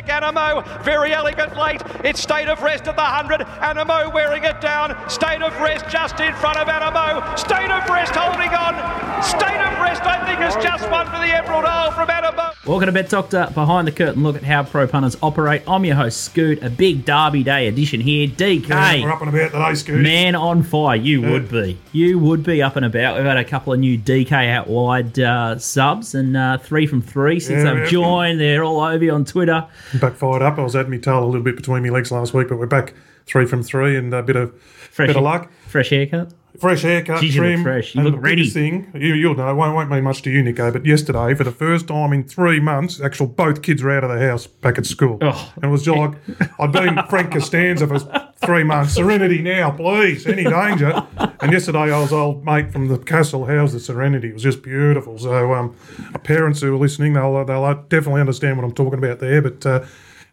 Anamoe, very elegant late. It's state of rest at the 100. Anamoe wearing it down. State of rest just in front of Anamoe. State of rest holding on. State of rest, I think, is just one for the Emerald Isle from Anamoe. Welcome to Bet Doctor, behind the curtain look at how pro punters operate. I'm your host, Scoot, a big Derby Day edition here. DK. Yeah, we're up and about today, Scoot. Man on fire, you would be. You would be up and about. We've had a couple of new DK out wide uh, subs and uh, three from three since Yeah, they've yeah. joined. They're all over you on Twitter. Back fired up. I was at me tail a little bit between my legs last week, but we're back three from three and a bit of Fresh, bit of luck. Fresh haircut. Fresh haircut, you trim. fresh. You and look the ready. biggest thing, you, you'll know, it won't, won't mean much to you, Nico, but yesterday, for the first time in three months, actual both kids were out of the house back at school. Oh. And it was just like, I'd been Frank Costanza for three months. Serenity now, please. Any danger? And yesterday, I was old mate from the castle. house, the serenity? It was just beautiful. So, um, parents who are listening, they'll, they'll definitely understand what I'm talking about there. But, uh,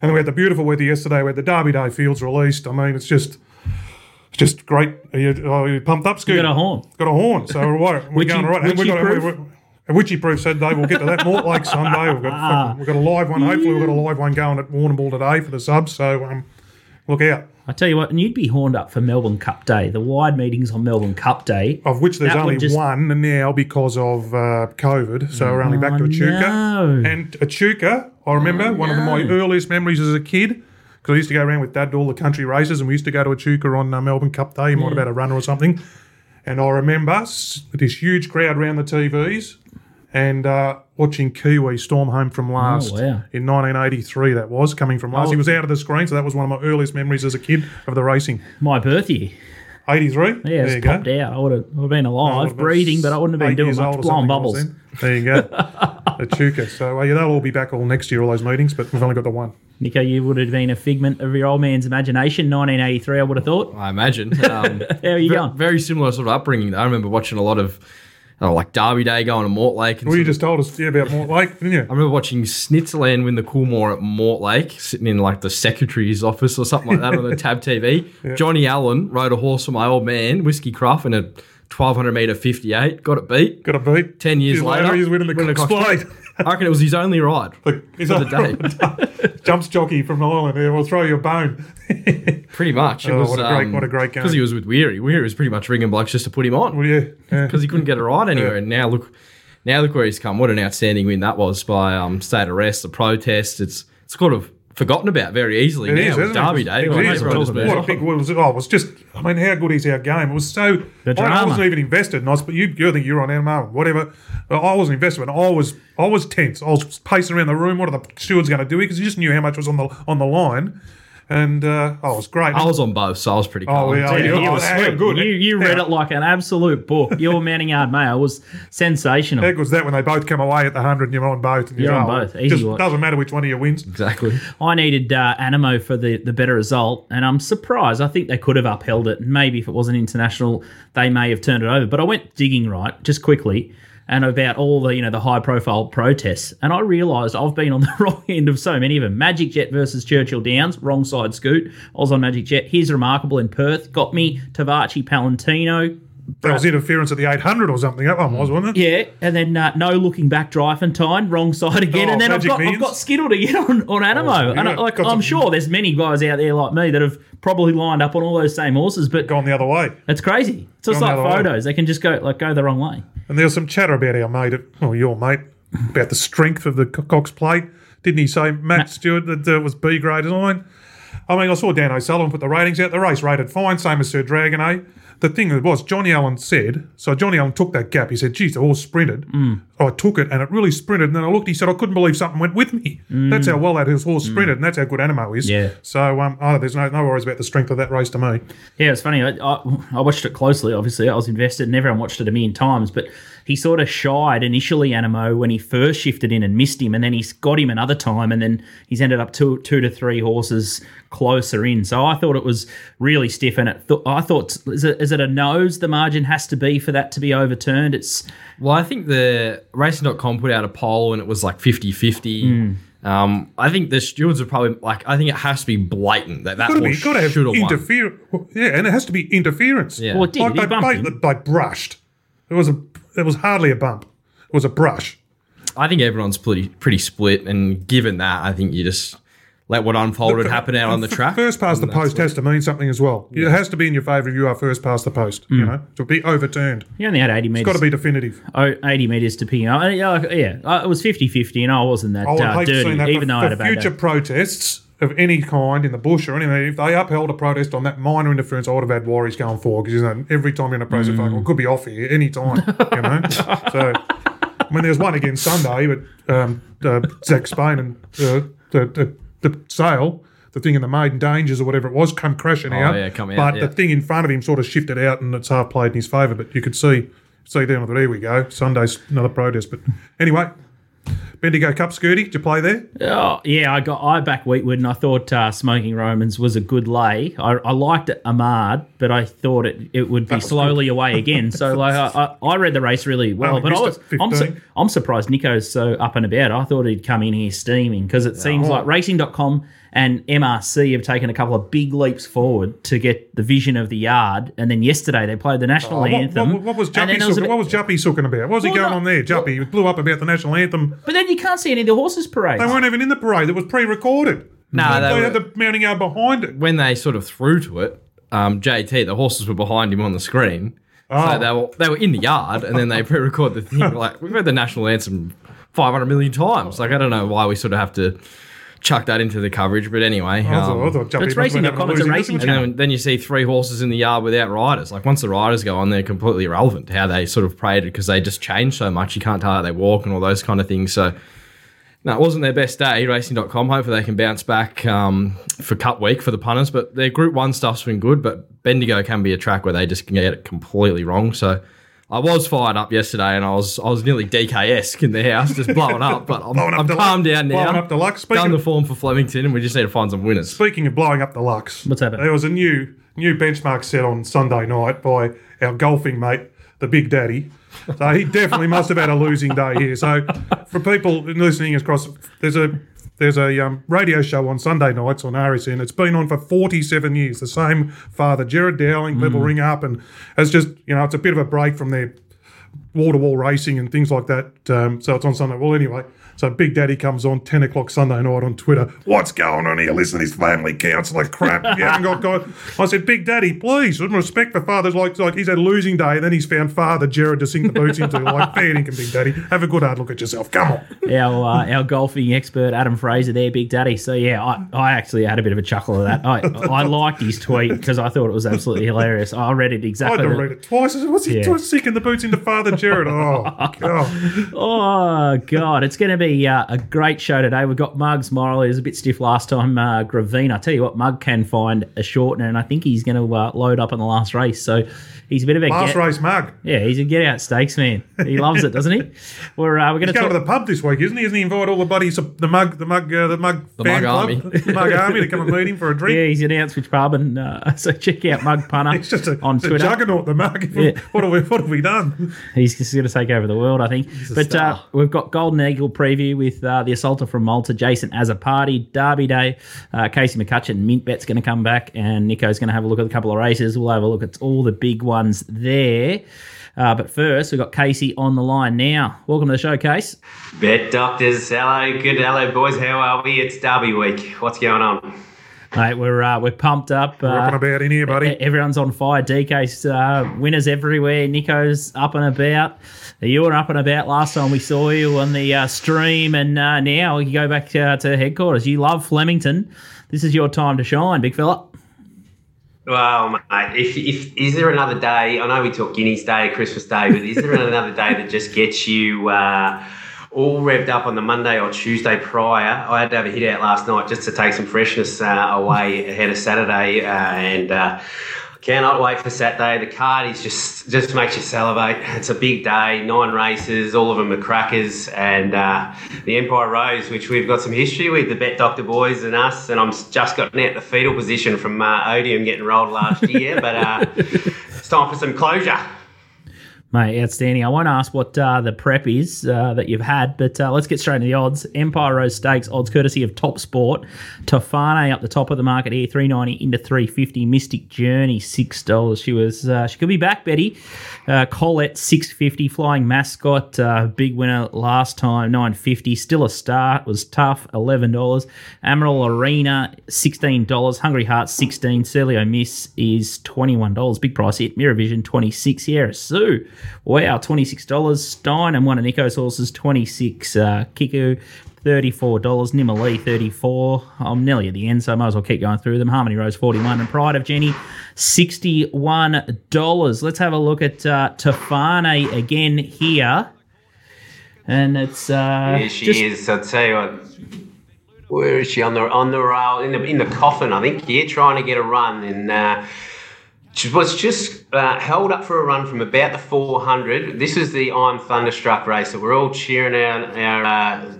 and we had the beautiful weather yesterday. We had the Derby Day fields released. I mean, it's just. Just great. Are you, are you pumped up, Scoot? You got a horn. Got a horn. So we're, we're Witchy- going all right. And we've got a, witchy-proof? we- we- a witchy proof Saturday. We'll get to that. Mortlake Sunday. We've got fucking- we've got a live one. Hopefully, we've got a live one going at Warrnambool today for the subs. So um, look out. I tell you what, and you'd be horned up for Melbourne Cup Day. The wide meetings on Melbourne Cup Day. Of which there's That only just- one now because of uh, COVID. So we're only back to Oh, Echuca. no. And Echuca, I remember one of my earliest memories as a kid. Because I used to go around with Dad to all the country races, and we used to go to a Echuca on uh, Melbourne Cup Day. You might have had a runner or something. And I remember this huge crowd around the TVs and uh, watching Kiwi storm home from last Oh, wow. in 1983. That was coming from last. Oh. He was out of the screen, so that was one of my earliest memories as a kid of the racing. My birth year. 83. Yeah, there it's you go. popped out. I would have, would have been alive, would've been breathing, but I wouldn't have been doing years much, old or blowing something I was bubbles. There you go. Echuca. So uh, yeah, they'll all be back all next year, all those meetings, but we've only got the one. Nico, you would have been a figment of your old man's imagination. 1983, I would have thought. I imagine. Um, How are you ve- going? Very similar sort of upbringing. I remember watching a lot of oh, like Derby Day going to Mortlake. And Well, you just told us yeah, about Mortlake, didn't you? I remember watching Snitzerland win the Coolmore at Mortlake, sitting in like the secretary's office or something like that on the tab TV. Johnny Allen rode a horse for my old man, Whiskey Cruff, in a 1200 metre 58. Got it beat. Got a beat. 10 years later, he's winning the winning Cox Plate. I reckon it was his only ride Look, he's for the day. jumps jockey from Ireland. Yeah, we'll throw you a bone. Pretty much. It Oh, was, what a great- what a great game. Because he was with Weary. Weary was pretty much ringing blokes just to put him on. Well, yeah, yeah. because he couldn't get a ride anywhere. And now look, now look where he's come. What an outstanding win that was by um, State Of Rest, the protest. It's it's sort of forgotten about very easily It now. is, with? Derby It Day, it is. What a big was it? Oh, it was just. I mean, how good is our game? It was so. I, wasn't even invested. And I was, but you, you think you're on MMO, whatever. But I wasn't invested. But I was. I was tense. I was pacing around the room. What are the stewards going to do? Because you just knew how much was on the on the line, and uh, oh, it was great. I was on both, so I was pretty. Oh, yeah, Dude, yeah, you oh, were sweet. good. You, you read Yeah. it like an absolute book. Your Mounting Yard Mail was sensational. How good was that when they both come away at the hundred and you're on both? And You're on oh, both. Easy Just watch. doesn't matter which one of you wins. exactly. I needed uh, Anamoe for the, the better result, and I'm surprised. I think they could have upheld it. Maybe if it wasn't international, they may have turned it over. But I went digging right just quickly and about all the you know the high profile protests, and I realised I've been on the wrong end of so many of them. Magic Jet versus Churchill Downs, wrong side scoot. I was on Magic Jet. Here's remarkable in Perth, got me Tavachi Palantino. That was interference at the 800 or something. That one was, wasn't it? Yeah, and then uh, no looking back, Dreifentine, wrong side again, Oh, and then I've got, I've got Skittle to get on, on Anamoe, Oh, and I, like, I'm sure there's many guys out there like me that have probably lined up on all those same horses, but Gone the other way. it's crazy. It's just Gone like the other way. photos; they can just go like go the wrong way. And there was some chatter about our mate, well, your mate, about the strength of the Cox plate. Didn't he say, Matt Stewart, that uh, was B grade line? I mean, I saw Dan O'Sullivan put the ratings out. The race rated fine, same as Sir Dragonet. The thing that was, Johnny Allen said, so Johnny Allen took that gap. He said, geez, the horse sprinted. Mm. I took it and it really sprinted. And then I looked, he said, I couldn't believe something went with me. Mm. That's how well that his horse mm. sprinted and that's how good Anamoe is. Yeah. So, um, oh, there's no, no worries about the strength of that race to me. Yeah, it's funny. I, I, I watched it closely. Obviously, I was invested, and everyone watched it a million times. But he sort of shied initially, Anamoe, when he first shifted in and missed him, and then he's got him another time, and then he's ended up two, two to three horses closer in. So I thought it was really stiff, and it th- I thought, is it, is it a nose? The margin has to be for that to be overturned. It's Well, I think the racing.com put out a poll and it was like 50 50. Um, I think the stewards are probably like, I think it has to be blatant that that Got to horse have should have won. interference. Yeah, and it has to be interference. Yeah. well, it did. Like he they, bumped they, they brushed. It was a. It was hardly a bump. It was a brush. I think everyone's pretty pretty split, and given that, I think you just let what unfolded happen out on the track. First past the post has to mean something as well. It has to be in your favour if you are first past the post. Mm. You know, to be overturned. You only had 80 metres. It's got to be definitive. oh, 80 metres to ping. Oh, yeah, yeah, uh, it was 50-50 and I wasn't that I uh, hate to see dirty, that even for, though I had a bad future day. protests of any kind in the bush or anything. If they upheld a protest on that minor interference, I would have had worries going forward because you know every time you're in a protest, Mm. like, well, it could be off here any time. You know, so I mean, there was one again Sunday, but um, uh, Zac Spain and uh, the, the the sale. The thing in the maiden dangers or whatever it was come crashing out. Oh, yeah, come out, But yeah. the thing in front of him sort of shifted out and it's half played in his favour. But you could see, see down there we go. Sunday's another protest. But anyway, Bendigo Cup, Scurdy, did you play there? Oh, yeah, I got I back Wentwood, and I thought uh, Smoking Romans was a good lay. I, I liked it, Ahmad, but I thought it, it would be slowly away again. So like I, I, I read the race really well, but I was I'm, su- I'm surprised Nico's so up and about. I thought he'd come in here steaming because it seems Oh. like Racing.com and MRC have taken a couple of big leaps forward to get the vision of the yard. And then yesterday they played the national Oh, what, anthem. what, what was and Juppy then there was a sooking, bit- what was Juppy sooking about? What was he going no, on there? Juppy he blew up about the national anthem. But then you can't see any of the horses parade. They weren't even in the parade. It was pre-recorded. No, they, they had were- the mounting yard behind it. when they sort of threw to it, um, JT, the horses were behind him on the screen. Oh. So they were they were in the yard, and then they pre-record the thing. Like we've heard the national anthem 500 million times. Like I don't know why we sort of have to chuck that into the coverage, but anyway. I thought, um, I thought Juppy It's must have been racing.com, having it's a racing listen, channel. and then, then you see three horses in the yard without riders. Like once the riders go on, they're completely irrelevant to how they sort of paraded because they just change so much. You can't tell how they walk and all those kind of things. So, no, it wasn't their best day, racing.com. Hopefully they can bounce back um, for Cup Week for the punters. But their Group 1 stuff's been good, but Bendigo can be a track where they just can get it completely wrong. So, I was fired up yesterday and I was I was nearly DK-esque in the house, just blowing up. But I'm, Blowing up I'm calmed luck. down now. Blowing up the luck. Speaking Done the of- form for Flemington and we just need to find some winners. Speaking of blowing up the Lux, What's happened? There was a new new benchmark set on Sunday night by our golfing mate, the Big Daddy. So he definitely must have had a losing day here. So for people listening across, there's a there's a um, radio show on Sunday nights on RSN. It's been on for 47 years. The same father, Gerard Dowling. People ring up and it's just you know it's a bit of a break from their wall to wall racing and things like that. Um, so it's on Sunday. Well, anyway, so Big Daddy comes on 10 o'clock Sunday night on Twitter. What's going on here? Listen, his family counts like crap. You haven't got God. I said, Big Daddy, please, with respect for fathers, like like he's had a losing day, and then he's found father Gerard to sink the boots into. Like, fair dinkum, Big Daddy. Have a good hard look at yourself. Come on. our uh, our golfing expert Adam Fraser there, Big Daddy. So yeah, I, I actually had a bit of a chuckle at that. I I liked his tweet because I thought it was absolutely hilarious. I read it I exactly. had to read it twice. I said, What's he Yeah. doing sinking the boots into father Gerard? Oh, God. Oh god, it's going to be uh, a great show today. We've got Muggs Morley. He was a bit stiff last time. Uh, Gravine, I tell you what, Mug can find a shortener, and I think he's going to uh, load up in the last race. So he's a bit of a Last get, race mug. yeah, he's a get out stakes man. He loves it, doesn't he? We're uh, we're going to going talk. to the pub this week, isn't he? Isn't he invite all the buddies, the mug, the mug, uh, the mug, The fan Mug club, Army. the mug army to come and meet him for a drink? yeah, he's announced which pub, and uh, so check out Mug Punter It's just a, on it's a Twitter. juggernaut, the mug. Yeah. What have we what have we done? He's just going to take over the world, I think. But uh, star. we've got Golden Eagle preview with uh, the assaulter from Malta, Jason Azzopardi, Derby Day. Uh, Casey McCutcheon, Mint Bet's going to come back, and Nico's going to have a look at a couple of races. We'll have a look at all the big ones there. Uh, but first, we've got Casey on the line now. Welcome to the show, Case. Bet doctors, hello, good, hello, boys. How are we? It's Derby week. What's going on? Mate, we're uh, we're pumped up. Rocking Uh, about in here, buddy. everyone's on fire. DK's uh, winners everywhere. Nico's up and about. You were up and about last time we saw you on the uh, stream, and uh, now you go back uh, to headquarters. You love Flemington. This is your time to shine, big fella. Well, mate, if, if is there another day? I know we talk Guineas Day, Christmas Day, but is there another day that just gets you uh, all revved up on the Monday or Tuesday prior? I had to have a hit out last night just to take some freshness uh, away ahead of Saturday, uh, and uh, cannot wait for Saturday. The card is just just makes you salivate. It's a big day, nine races, all of them are crackers, and uh, the Empire Rose, which we've got some history with, the Bet Doctor boys and us, and I'm just gotten out the fetal position from uh, Odium getting rolled last year, but uh, it's time for some closure. Mate, outstanding. I won't ask what uh, the prep is uh, that you've had, but uh, let's get straight into the odds. Empire Rose Stakes odds courtesy of Top Sport. Tofane up the top of the market here, three ninety into three fifty. Mystic Journey six dollars. She was uh, she could be back, Betty. Uh, Colette six fifty. Flying Mascot, uh, big winner last time nine fifty. Still a start was tough eleven dollars. Amaral Arena sixteen dollars. Hungry Heart sixteen. Celio Miss is twenty one dollars. Big price hit. Mirror Vision twenty six. Sierra Sue. Wow, $26. Stein and one of Nico's horses, 26 uh, Kiku, $34. Nimalee, 34 I'm nearly at the end, so I might as well keep going through them. Harmony Rose, 41 And Pride of Jenni, $61. Let's have a look at uh, Tofane again here. And it's. Uh, Here she just- is. I'll tell you what. Where is she on the on the rail in the in the coffin? I think here trying to get a run, and uh, she was just uh, held up for a run from about the 400. This is the I'm Thunderstruck race that we're all cheering our our uh,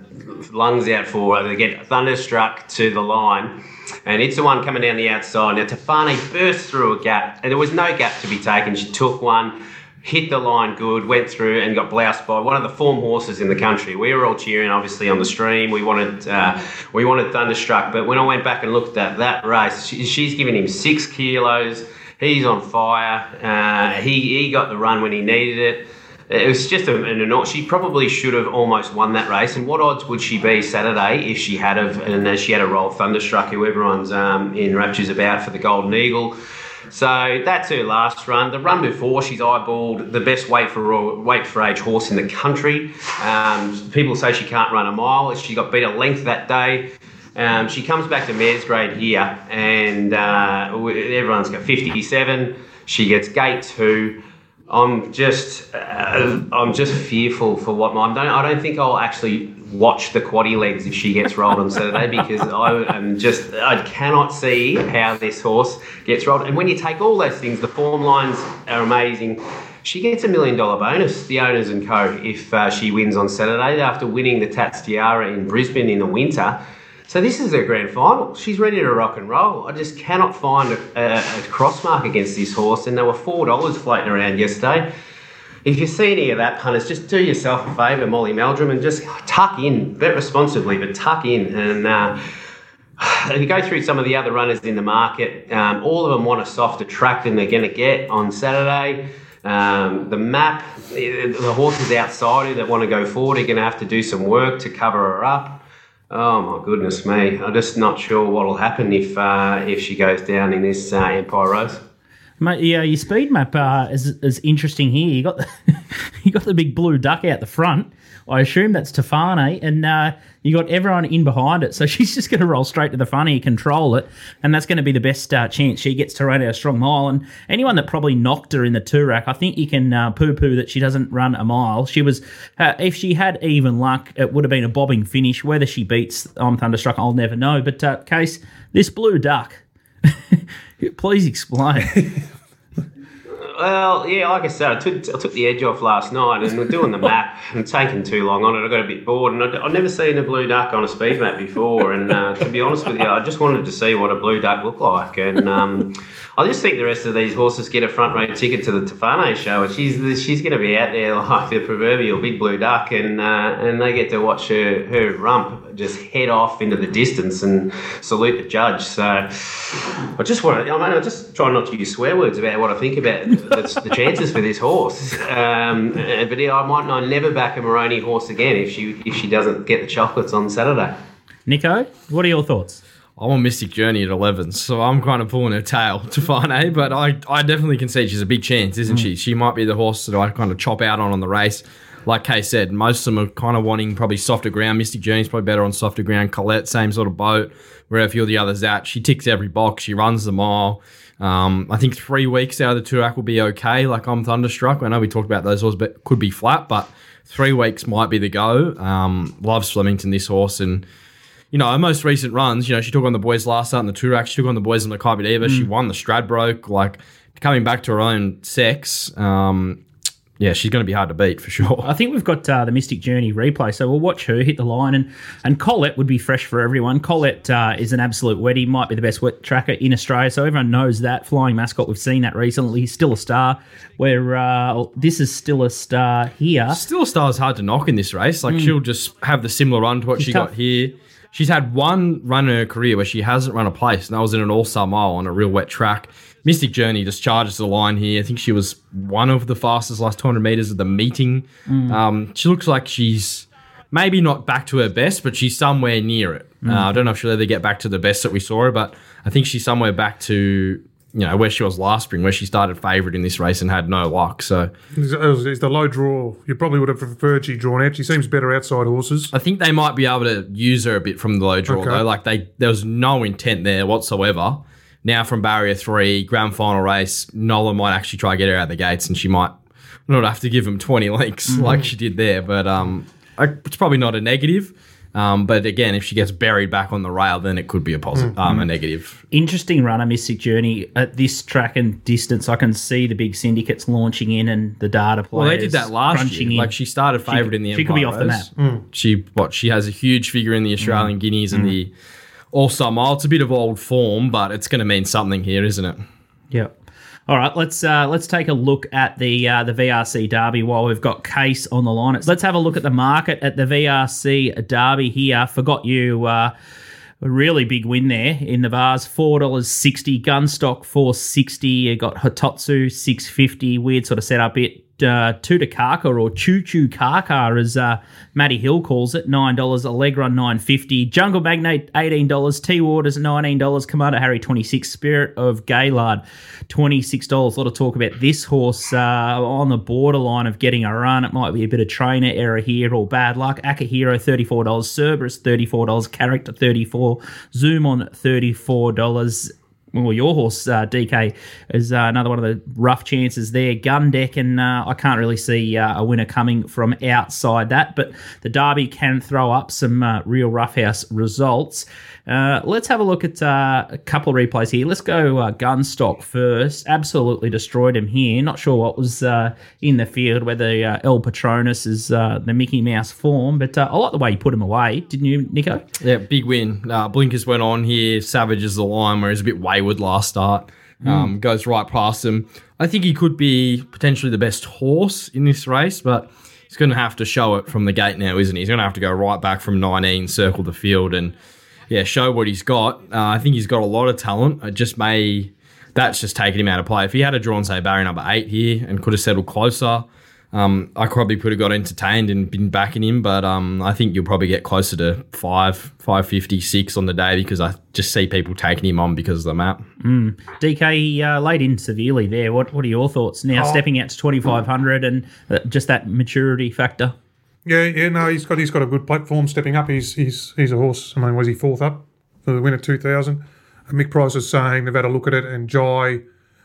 lungs out for. They get thunderstruck to the line, and it's the one coming down the outside. Now Tofane burst through a gap, and there was no gap to be taken. She took one hit the line good, went through and got bloused by one of the form horses in the country. We were all cheering, obviously, on the stream. We wanted uh, we wanted Thunderstruck, but when I went back and looked at that race, she, she's given him six kilos. He's on fire. Uh, he he got the run when he needed it. It was just an enormous. She probably should have almost won that race. And what odds would she be Saturday if she had have and she had a roll Thunderstruck, who everyone's um, in raptures about for the Golden Eagle. So that's her last run. The run before, she's eyeballed the best weight for weight for age horse in the country. Um, people say she can't run a mile. She got beat a length that day. Um, she comes back to mares grade here, and uh, everyone's got 57. She gets gate two. I'm just, uh, I'm just fearful for what my. I don't, I don't think I'll actually watch the quaddy legs if she gets rolled on Saturday because I am just, I cannot see how this horse gets rolled. And when you take all those things, the form lines are amazing. She gets a million dollar bonus, the owners and co, if uh, she wins on Saturday after winning the Tats Tiara in Brisbane in the winter. So this is her grand final. She's ready to rock and roll. I just cannot find a, a, a cross mark against this horse, and there were four dollars floating around yesterday. If you see any of that, punters, just do yourself a favour, Molly Meldrum, and just tuck in, bet responsibly, but tuck in. And uh, if you go through some of the other runners in the market, um, all of them want a softer track than they're going to get on Saturday. Um, the map, the horses outside her that want to go forward are going to have to do some work to cover her up. Oh my goodness me! I'm just not sure what will happen if uh, if she goes down in this uh, Empire Rose. Mate, yeah, your speed map uh, is, is interesting here. You got the, you got the big blue duck out the front. I assume that's Tofane, and uh, you got everyone in behind it. So she's just going to roll straight to the funny, control it, and that's going to be the best uh, chance she gets to run out a strong mile. And anyone that probably knocked her in the two rack, I think you can uh, poo poo that she doesn't run a mile. She was, uh, if she had even luck, it would have been a bobbing finish. Whether she beats I'm Thunderstruck, I'll never know. But uh, case this blue duck. Please explain. Well, yeah, like I said, I took, I took the edge off last night and we're doing the map and taking too long on it. I got a bit bored and I'd, I'd never seen a blue duck on a speed map before. And uh, to be honest with you, I just wanted to see what a blue duck looked like. And um, I just think the rest of these horses get a front row ticket to the Tofane show. And she's she's going to be out there like the proverbial big blue duck, and uh, and they get to watch her her rump just head off into the distance and salute the judge. So I just want to, I mean, I just try not to use swear words about what I think about the, the chances for this horse. Um, but yeah, I might not never back a Moroni horse again if she if she doesn't get the chocolates on Saturday. Nico, what are your thoughts? I'm on Mystic Journey at 11, so I'm kind of pulling her tail to Fine, but I, I definitely can see she's a big chance, isn't she? She might be the horse that I kind of chop out on on the race. Like Kay said, most of them are kind of wanting probably softer ground. Mystic Journey's probably better on softer ground. Colette, same sort of boat. Where a few of the others at, she ticks every box. She runs the mile. Um, I think three weeks out of the Toorak will be okay. Like I'm thunderstruck. I know we talked about those horses, but could be flat. But three weeks might be the go. Um, loves Flemington this horse and you know, her most recent runs, you know, she took on the boys last out in the Toorak. She took on the boys in the Kybadeva. She won the Stradbroke. Like, coming back to her own sex, um, yeah, she's going to be hard to beat for sure. I think we've got uh, the Mystic Journey replay, so we'll watch her hit the line. And, and Colette would be fresh for everyone. Colette uh, is an absolute wetty, might be the best wet tracker in Australia, so everyone knows that. Flying mascot, we've seen that recently. He's still a star. Where uh, this is still a star here. Still, Star's hard to knock in this race. Like she'll just have the similar run to what she tough. got here. She's had one run in her career where she hasn't run a place, and that was in an All Star Mile on a real wet track. Mystic Journey just charges the line here. I think she was one of the fastest last 200 meters of the meeting. Um, she looks like she's maybe not back to her best, but she's somewhere near it. Uh, I don't know if she'll ever get back to the best that we saw her, but I think she's somewhere back to you know where she was last spring, where she started favourite in this race and had no luck. So is the low draw? You probably would have preferred she drawn out. She seems better outside horses. I think they might be able to use her a bit from the low draw Okay. though. Like they, there was no intent there whatsoever. Now from barrier three, grand final race, Nola might actually try to get her out the gates, and she might not have to give him twenty links like she did there. But um, it's probably not a negative. Um, but again, if she gets buried back on the rail, then it could be a positive, um, a negative. Interesting runner, Mystic Journey. At this track and distance, I can see the big syndicates launching in and the data players. Well, they did that last year. in. Like she started favourite in the she could be Empire off the map. She what she has a huge figure in the Australian Mm. Guineas and the All Star. It's a bit of old form, but it's going to mean something here, isn't it? Yep. All right, let's uh, let's take a look at the uh, the VRC Derby while we've got Case on the line. Let's have a look at the market at the VRC Derby here. Forgot you. Uh, a really big win there in the Vase. Four dollars sixty. Gunstock four sixty. You got Hitotsu six fifty. Weird sort of setup. It uh, Tutakaka or Choo Choo Kaka as uh, Matty Hill calls it. Nine dollars. Allegra nine fifty. Jungle Magnate eighteen dollars. T Waters nineteen dollars. Commander Harry twenty six. Spirit of Gaylard twenty six dollars. A lot of talk about this horse uh, on the borderline of getting a run. It might be a bit of trainer error here or bad luck. Akahiro thirty four dollars. Cerberus thirty four dollars. Character thirty four. Zoom on thirty four dollars well, your horse, uh, DK, is uh, another one of the rough chances there. Gun deck, and uh, I can't really see uh, a winner coming from outside that, but the Derby can throw up some uh, real roughhouse results. Uh, let's have a look at uh, a couple of replays here. Let's go uh, Gunstock first. Absolutely destroyed him here. Not sure what was uh, in the field, whether uh, El Patronus is uh, the Mickey Mouse form, but uh, I like the way you put him away, didn't you, Nico? Yeah, big win. Uh, blinkers went on here. Savage is the line where he's a bit wayward last start. Um, Goes right past him. I think he could be potentially the best horse in this race, but he's going to have to show it from the gate now, isn't he? He's going to have to go right back from 19, circle the field, and yeah, show what he's got. Uh, I think he's got a lot of talent. It just may that's just taking him out of play. If he had a drawn, say, barrier number eight here and could have settled closer, um, I probably could have got entertained and been backing him, but um, I think you'll probably get closer to five, five fifty six on the day because I just see people taking him on because of the map. DK uh, laid in severely there. What What are your thoughts now? Oh. Stepping out to twenty five hundred and uh, just that maturity factor. Yeah, yeah, no, he's got he's got a good platform stepping up. He's he's he's a horse. I mean, was he fourth up for the win at two thousand? Mick Price is saying they've had a look at it, and Jai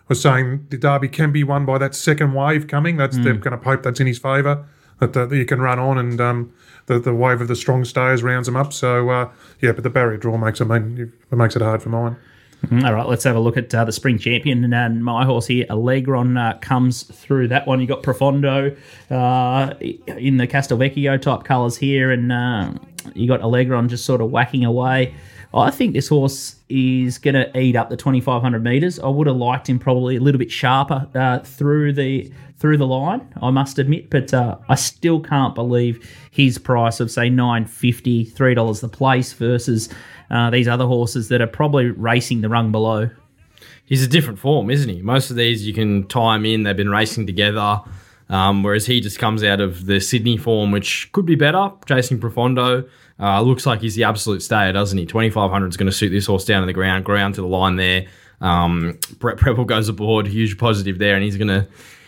was saying the Derby can be won by that second wave coming. That's they're going to hope that's in his favour. That, that you can run on, and um, the the wave of the strong stayers rounds them up. So uh, yeah, but the barrier draw makes it mean it makes it hard for mine. All right, let's have a look at uh, the spring champion and, and my horse here. Allegron uh, comes through that one. You got Profondo uh, in the Castelvecchio type colours here, and uh, you got Allegron just sort of whacking away. I think this horse is going to eat up the 2,500 metres. I would have liked him probably a little bit sharper uh, through the through the line. I must admit, but uh, I still can't believe his price of say nine fifty, three dollars the place versus uh, these other horses that are probably racing the rung below. He's a different form, isn't he? Most of these you can tie him in. They've been racing together. Um, whereas he just comes out of the Sydney form, which could be better. Chasing Profondo. Uh, looks like he's the absolute stayer, doesn't he? 2,500 is going to suit this horse down to the ground, ground to the line there. Um, Brett Prebble goes aboard, huge positive there, and he's going to.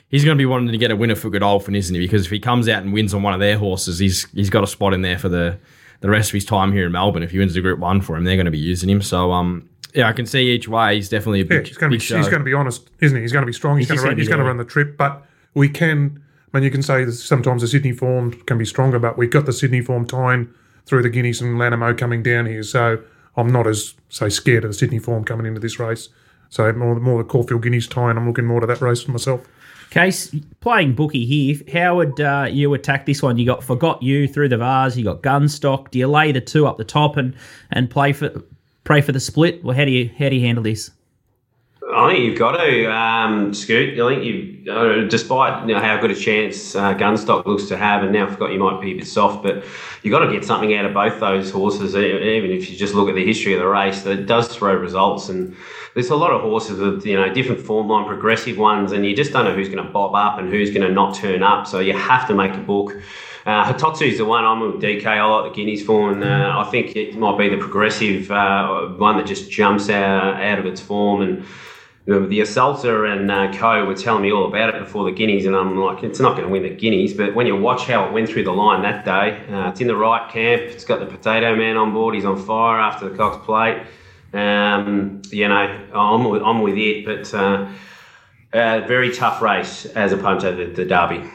He's going to be wanting to get a winner for Godolphin, isn't he? Because if he comes out and wins on one of their horses, he's he's got a spot in there for the the rest of his time here in Melbourne. If he wins the Group One for him, they're going to be using him. So, um, yeah, I can see each way. He's definitely a Yeah, he's going to big be show. he's going to be honest, isn't he? He's going to be strong. He's, He's going to run, he's going to run the trip, but we can. I mean, you can say sometimes the Sydney form can be stronger, but we've got the Sydney form tying through the Guineas and Lanamo coming down here, so I'm not as say scared of the Sydney form coming into this race. So more more the Caulfield Guineas tying. I'm looking more to that race for myself. Case playing bookie here. How would uh, you attack this one? You got forgot you through the vase. You got gunstock. Do you lay the two up the top and and play for pray for the split? Well, how do you how do you handle this? I think you've got to, um, Scoot. I think you, uh, despite you know, how good a chance uh, Gunstock looks to have, and now I forgot you might be a bit soft, but you've got to get something out of both those horses, even if you just look at the history of the race. That does throw results, and there's a lot of horses with you know different form line, progressive ones, and you just don't know who's going to bob up and who's going to not turn up. So you have to make a book. Uh, is the one I'm with DK. I like the Guineas for, and uh, I think it might be the progressive uh, one that just jumps out, out of its form. And you the Assaulter and uh, Co were telling me all about it before the Guineas, and I'm like, it's not going to win the Guineas. But when you watch how it went through the line that day, uh, it's in the right camp. It's got the Potato Man on board. He's on fire after the Cox Plate. Um, you know, I'm with, I'm with it, but uh, uh, very tough race as opposed to the, the Derby.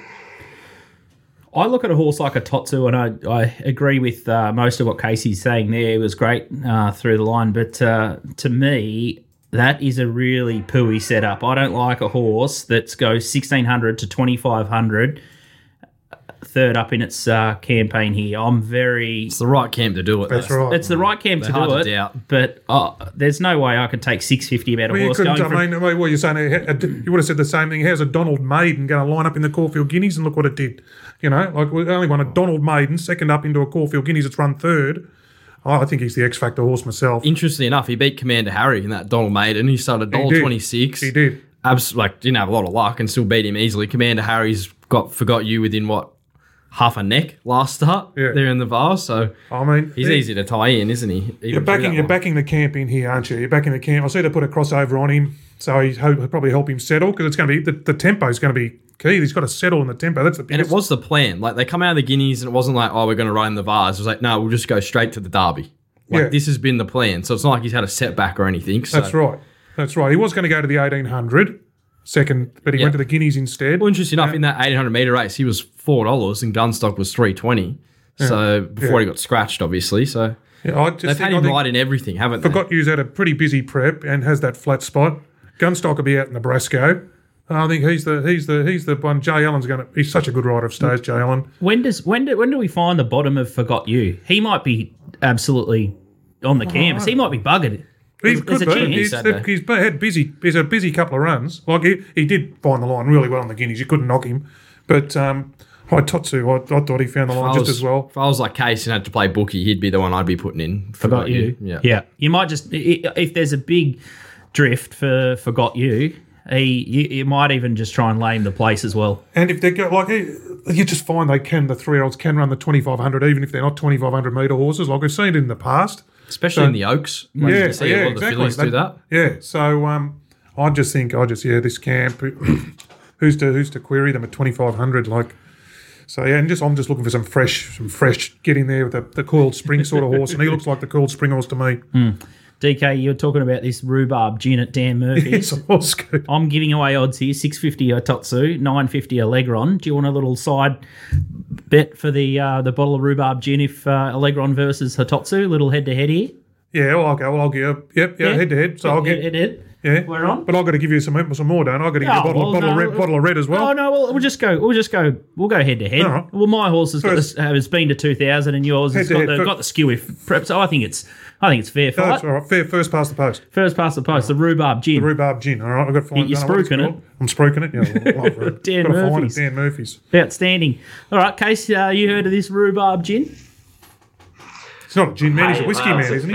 I look at a horse like Hitotsu, and I, I agree with uh, most of what Casey's saying there. It was great uh, through the line, but uh, to me, that is a really pooey setup. I don't like a horse that's goes 1600 to 2500 third up in its uh, campaign here. I'm very. It's the right camp to do it. That's though. right. It's the right camp to They're do hard it, to doubt. but uh, there's no way I could take 650 about a Well, you horse couldn't. going I from. mean, what you're saying, uh, you would have said the same thing. How's a Donald Maiden going to line up in the Caulfield Guineas and look what it did? You know, like we only won a Donald Maiden, second up into a Caulfield Guineas. It's run third. Oh, I think he's the X Factor horse myself. Interestingly enough, he beat Commander Harry in that Donald Maiden. He started dollar twenty six. He did. Abs- like didn't have a lot of luck and still beat him easily. Commander Harry's got forgot you within what half a neck last start Yeah. there in the vase. So I mean, he's he- easy to tie in, isn't he? Even You're backing, you're one. backing the camp in here, aren't you? You're backing the camp. I see they put a crossover on him, so he'll probably help him settle because it's going to be the, the tempo is going to be key. He's got to settle in the tempo. That's the And it was the plan. Like they come out of the Guineas, and it wasn't like, oh, we're going to run the vase. It was like, no, we'll just go straight to the Derby. Like Yeah. this has been the plan. So it's not like he's had a setback or anything. So. That's right. That's right. He was going to go to the 1800 second, but he Yeah. went to the Guineas instead. Well, interesting enough, in that 800 meter race, he was four dollars, and Gunstock was three twenty. So before he got scratched, obviously. So Yeah, I just they've had him right in everything, haven't they? Forgot you's had a pretty busy prep and has that flat spot. Gunstock will be out in Nebraska. I think he's the he's the he's the one. Jay Allen's going to. He's such a good rider of stays. Jay Allen. When does when do, when do we find the bottom of Forgot You? He might be absolutely on the canvas. He might be buggered. He There's could a be. He's, Saturday. he's had busy. He's had a busy couple of runs. Like he, he did find the line really well on the Guineas. You couldn't knock him. But um, Totsu, I, I thought he found the line If I just as well. If I was like Case and had to play bookie, he'd be the one I'd be putting in. Forgot You. Yeah. yeah. You might just if there's a big drift for Forgot You, he you, you might even just try and lame the place as well. And if they go like eh, you just find they can the three year olds can run the twenty five hundred even if they're not twenty five hundred meter horses. Like we've seen it in the past. Especially in the Oaks. Yeah, you see yeah, a lot of exactly. the fillies do that. Yeah, so um, I just think I just yeah this camp. who's to who's to query them at twenty five hundred? Like, so yeah, and just I'm just looking for some fresh, some fresh get in there with the, the coiled spring sort of horse, and he looks like the coiled spring horse to me. DK, you're talking about this rhubarb gin at Dan Murphy's. Good. I'm giving away odds here: six fifty Hitotsu, nine fifty a Legron. Do you want a little side bet for the uh, the bottle of rhubarb gin if uh, Allegron versus Hitotsu? Little head to head here. Yeah, well, I'll go. Well, I'll give. Yep, yeah, head to head. So I'll head, get. head, head. Yeah, We're on. But I've got to give you some some more, don't I? I've got to give you a Oh, bottle, well, bottle, no, of red, bottle of red as well. Oh no, well, we'll just go. We'll just go. We'll go head to head. Right. Well, my horse has got this, uh, has been to two thousand, and yours has got the, got the skew prep. So I think it's I think it's fair No, fight. that's all right. Fair, first past the post. First past the post, the rhbarb gin. The rhubarb gin. All right, I've got to find. You're don't know what it's spruiking it. I'm spruiking it. Yeah, love it. Dan Gotta find it. Murphy's. Dan Murphy's. Outstanding. All right, Case, uh, you heard of this rhubarb gin? It's not a gin man. He's a whiskey well, man, isn't he?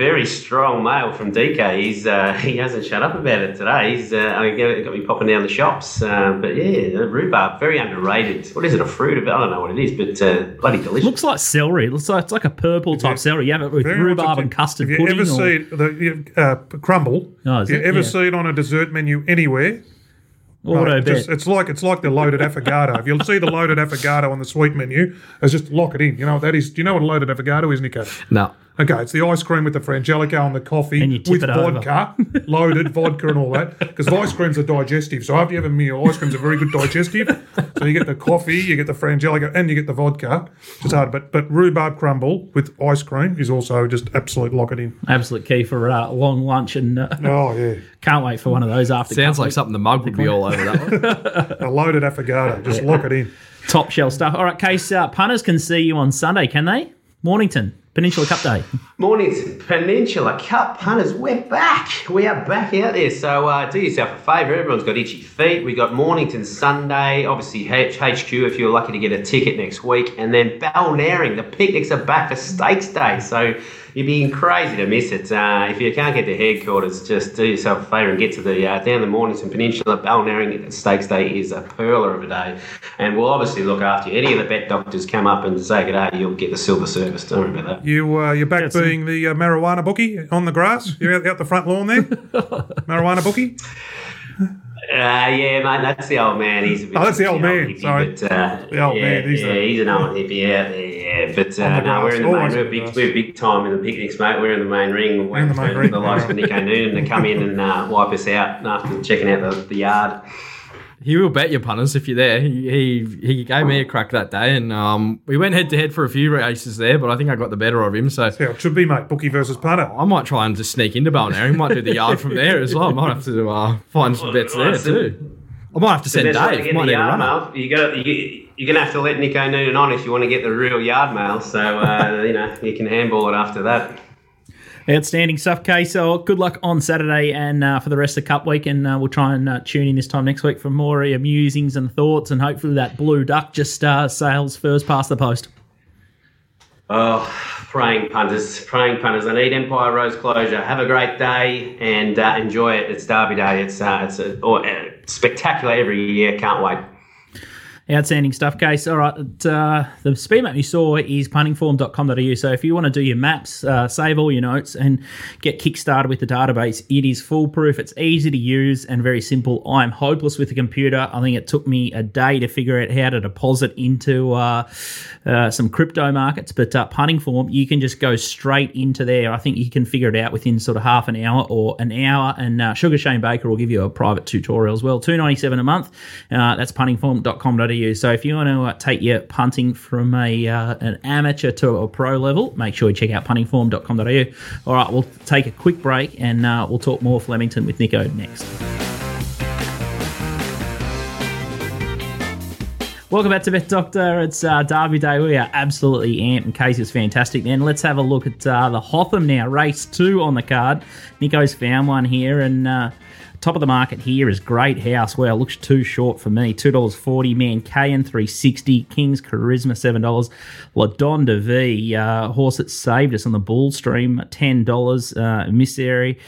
Ve- Very strong male from DK. He's uh, he hasn't shut up about it today. He's uh, I mean, got me popping down the shops. Uh, but yeah, the rhubarb very underrated. What is it? A fruit? Of, I don't know what it is, but uh, bloody delicious. Looks like celery. It looks like it's like a purple type celery. You have it with Very rhubarb and custard If you pudding. ever or- see the uh, crumble, Oh, you it? ever Yeah. see it on a dessert menu anywhere, Auto right, bet. just- it's like it's like the loaded affogato. if you'll see the loaded affogato on the sweet menu, it's just lock it in. You know what that is? Do you know what a loaded affogato is, Nico? No. Okay, it's the ice cream with the frangelico and the coffee And you tip with it vodka, loaded vodka and all that. Because ice creams are digestive. So after you have a meal, ice creams are very good digestive. So you get the coffee, you get the frangelico, and you get the vodka. It's hard, but but rhubarb crumble with ice cream is also just absolute lock it in. Absolute key for uh, a long lunch, and uh, Oh yeah, can't wait for one of those after. Sounds cup like week. something the mug would be all over that one. a loaded affogato. Just lock it in. top shelf stuff. All right, Case, uh, punters can see you on Sunday, can they? Mornington, Peninsula Cup Day. Mornings, Peninsula Cup punters, we're back. We are back out there. So uh, do yourself a favour. Everyone's got itchy feet. We got Mornington Sunday, obviously H- HQ if you're lucky to get a ticket next week, and then Balnarring. The picnics are back for Stakes Day. So you'd be crazy to miss it. Uh, if you can't get to headquarters, just do yourself a favour and get to the uh, down the Mornington Peninsula. Balnarring Stakes Day is a perler of a day, and we'll obviously look after you. Any of the bet doctors come up and say good day, you'll get the silver service. Don't worry about that. You uh, you're back That's it. being the uh, marijuana bookie on the grass. You're out, out the front lawn there. marijuana bookie. Uh, yeah, mate, that's the old man. He's a bit Oh, that's the old man, hippie, sorry. But, uh, The old yeah, man, he's yeah, the- he's an old hippie out there. Yeah, but uh, no, we're in the main. We're big, we're big time in the picnics, mate. We're in the main ring, waiting the main ring, the likes of Nico Noonan to come in and uh, wipe us out after checking out the, the yard. He will bet your punters if you're there. He, he he gave me a crack that day, and um, we went head to head for a few races there, but I think I got the better of him. So Yeah, it should be, mate. Bookie versus punter. I might try and just sneak into Balnarring. Might do the yard from there as well. I might have to uh, find some bets there too. I might have to send Best to Dave. Might the need a runner. you got you, you're gonna have to let Nico Noonan on if you want to get the real yard mail. So uh, you know you can handball it after that. Outstanding stuff, Case. So good luck on Saturday and uh, for the rest of the Cup week. And uh, we'll try and uh, tune in this time next week for more uh, musings and thoughts. And hopefully that blue duck just uh, sails first past the post. Oh, praying punters, praying punters. I need Empire Rose closure. Have a great day and uh, enjoy it. It's Derby Day. It's uh, it's a, oh, spectacular every year. Can't wait. Outstanding stuff, Case. All right. Uh, the speed map you saw is puntingform.com.au. So if you want to do your maps, uh, save all your notes, and get kickstarted with the database, it is foolproof. It's easy to use and very simple. I'm hopeless with the computer. I think it took me a day to figure out how to deposit into uh, uh, some crypto markets. But uh, Punting Form, you can just go straight into there. I think you can figure it out within sort of half an hour or an hour. And uh, Sugar Shane Baker will give you a private tutorial as well. Two ninety seven a month. That's puntingform.com.au. So if you want to uh, take your punting from a uh, an amateur to a pro level, make sure you check out puntingform.com.au. All right, we'll take a quick break and uh, we'll talk more Flemington with Nico next. Welcome back to Bet Doctor. It's uh, Derby Day. We are absolutely amped, and Casey's fantastic. Then let's have a look at uh, the Hotham now. Race two on the card. Nico's found one here, and uh, top of the market here is Great House. Well, looks too short for me. Two dollars forty. Man, Cayen three sixty. King's Charisma seven dollars. Ladon de V, uh, horse that saved us on the Bull Stream ten dollars. Uh, Missary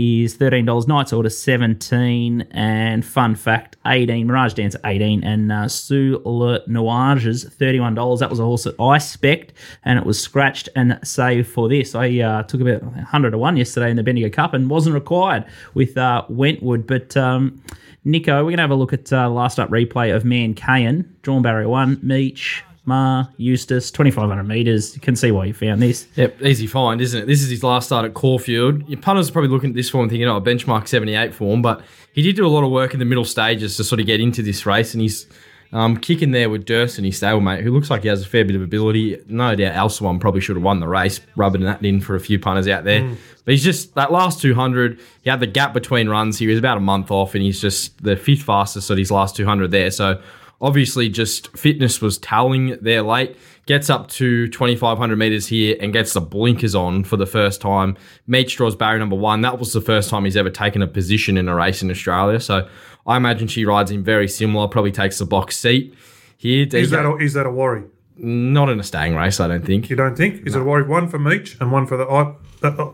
is thirteen dollars. Knights Order seventeen, and Fun Fact eighteen. Mirage Dancer eighteen, and uh, Sous Le Nuages thirty one dollars. That was a horse that I specced, and it was scratched and saved for this. I uh, took about hundred to one yesterday in the Bendigo Cup, and wasn't required with uh, Wentwood, but. Um, Nico, we're going to have a look at uh, last up replay of Man Cayen, drawn barrier one, Meech, Maher, Eustace, 2,500 metres. You can see why you found this. Yep, easy find, isn't it? This is his last start at Caulfield. Your punters are probably looking at this form thinking, oh, benchmark 78 form, but he did do a lot of work in the middle stages to sort of get into this race, and he's um, kicking there with Durston, his stablemate, who looks like he has a fair bit of ability. No doubt Elsa probably should have won the race, rubbing that in for a few punters out there. But he's just, that last 200, he had the gap between runs. He was about a month off, and he's just the fifth fastest at his last 200 there. So obviously just fitness was telling there late. Gets up to 2,500 metres here and gets the blinkers on for the first time. Meech draws barrier number one. That was the first time he's ever taken a position in a race in Australia. So I imagine she rides him very similar, probably takes the box seat here. Is that a, is that a worry? Not in a staying race, I don't think. You don't think? Is it a worry? One for Meech and one for the. I, uh,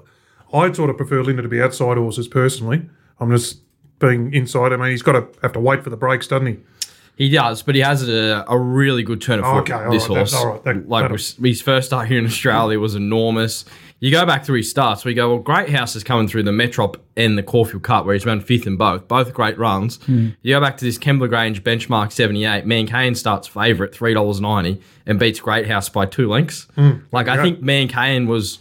I'd sort of prefer Linda to be outside horses personally. I'm just being inside. I mean, he's got to have to wait for the breaks, doesn't he? He does, but he has a, a really good turn of foot. Okay, this right, horse, that- all right, that- like that'll- his first start here in Australia was enormous. You go back through his starts, we go, well, Great House is coming through the Metrop and the Caulfield Cup, where he's run fifth in both, both great runs. Hmm. You go back to this Kembla Grange benchmark 78, Mancaine starts favourite, $3.90, and beats Great House by two lengths. Like, I think Mancaine was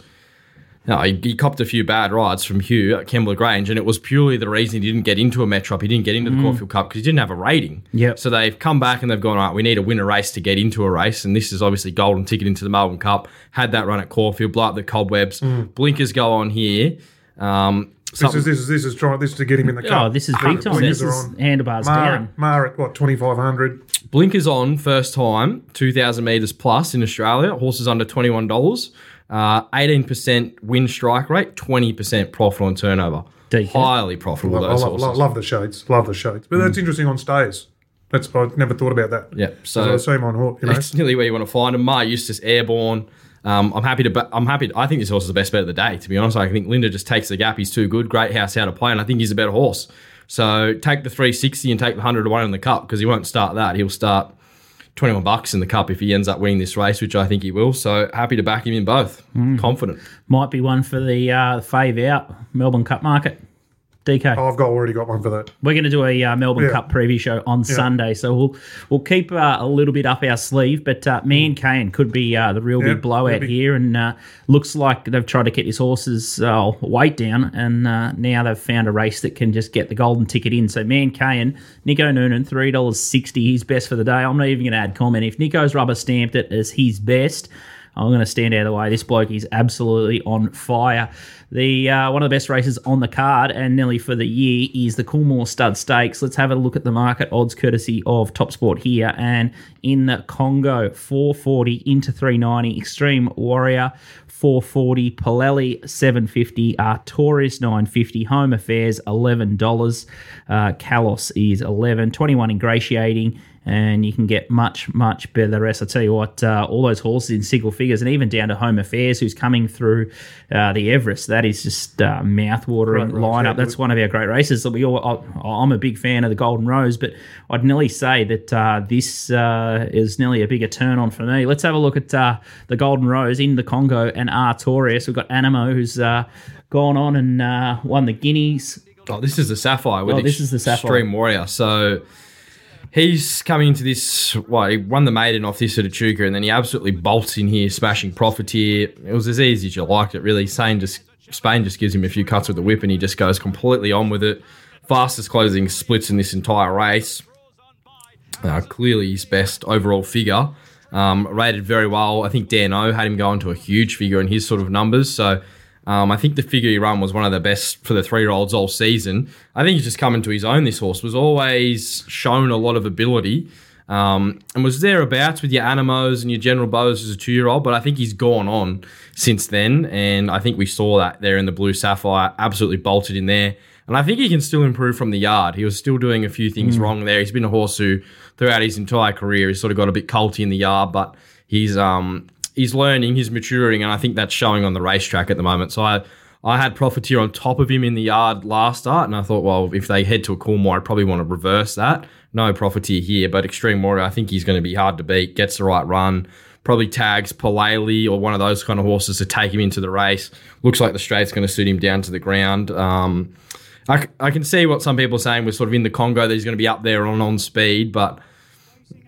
No, he, he copped a few bad rides from Hugh at Kembla Grange, and it was purely the reason he didn't get into a Metrop. He didn't get into the Caulfield Cup because he didn't have a rating. Yep. So they've come back and they've gone, all right, we need to win a race to get into a race. And this is obviously golden ticket into the Melbourne Cup. Had that run at Caulfield, blow up the cobwebs. Blinkers go on here. Um, This is this is this is trying this is to get him in the cup. Oh, this is big time. Blinkers This is on. handlebars Mar, down. Mar at what twenty five hundred. Blinkers on first time, 2,000 metres plus in Australia. Horses under $21. Uh, 18% win strike rate, 20% profit on turnover. Decent. Highly profitable, I those love, horses. love, love the shades. Love the shades. But that's interesting on stays. That's I never thought about that. Yeah, So so I see him on horse. You know, it's nearly where you want to find him. Maher Eustace Airborne. Um, I'm happy to. I'm happy. I think this horse is the best bet of the day. To be honest, I think Linda just takes the gap. He's too good. Great house how to play, and I think he's a better horse. So take the 360 and take the 100 to one in the cup because he won't start that. He'll start 21 bucks in the cup if he ends up winning this race, which I think he will. So happy to back him in both. Confident. Might be one for the uh, fave out Melbourne Cup market. DK. oh, I've got already got one for that. We're going to do a uh, Melbourne Yeah. Cup preview show on Sunday, so we'll we'll keep uh, a little bit up our sleeve. But uh, Man Kane could be uh, the real Yeah, big blowout maybe. here, and uh, looks like they've tried to get his horse's uh, weight down, and uh, now they've found a race that can just get the golden ticket in. So Man Kane, Nico Noonan, three dollars sixty, his best for the day. I'm not even going to add comment. If Nico's rubber stamped it as his best. I'm going to stand out of the way. This bloke is absolutely on fire. The uh, one of the best races on the card and nearly for the year is the Coolmore Stud Stakes. Let's have a look at the market odds courtesy of Top Sport here. And in the Congo, 440 into 390, Extreme Warrior 440, Palelli 750, Artorius 950, Home Affairs $11, uh, Kalos is 11, 21 Ingratiating and you can get much, much better rest. I tell you what, uh, all those horses in single figures, and even down to Home Affairs, who's coming through uh, the Everest. That is just uh, mouth-watering Great lineup. yeah, That's one of our great races that we all. I, I'm a big fan of the Golden Rose, but I'd nearly say that uh, this uh, is nearly a bigger turn on for me. Let's have a look at uh, the Golden Rose in the Congo and Artorius. We've got Animo, who's uh, gone on and uh, won the Guineas. Oh, this is the Sapphire. With Oh, this is the Sapphire. Extreme Warrior. So he's coming into this. Well, he won the maiden off this at Echuca, and then he absolutely bolts in here, smashing Profiteer. It was as easy as you liked it, really. Spain just Spain just gives him a few cuts with the whip, and he just goes completely on with it. Fastest closing splits in this entire race. Uh, clearly his best overall figure. Um, rated very well. I think Dan O had him going to a huge figure in his sort of numbers. So um, I think the figure he run was one of the best for the three year olds all season. I think he's just come into his own. This horse was always shown a lot of ability. Um, and was thereabouts with your Animos and your General Bows as a two year old, but I think he's gone on since then. And I think we saw that there in the Blue Sapphire, absolutely bolted in there. And I think he can still improve from the yard. He was still doing a few things wrong there. He's been a horse who, throughout his entire career, he's sort of got a bit culty in the yard, but he's um he's learning, he's maturing, and I think that's showing on the racetrack at the moment. So I I had Profiteer on top of him in the yard last start, and I thought, well, if they head to a Coolmore, I'd probably want to reverse that. No Profiteer here, but Extreme Warrior, I think he's going to be hard to beat. Gets the right run. Probably tags Palele or one of those kind of horses to take him into the race. Looks like the straight's going to suit him down to the ground. Um, I, I can see what some people are saying. We're sort of in the Congo that he's going to be up there on on speed, but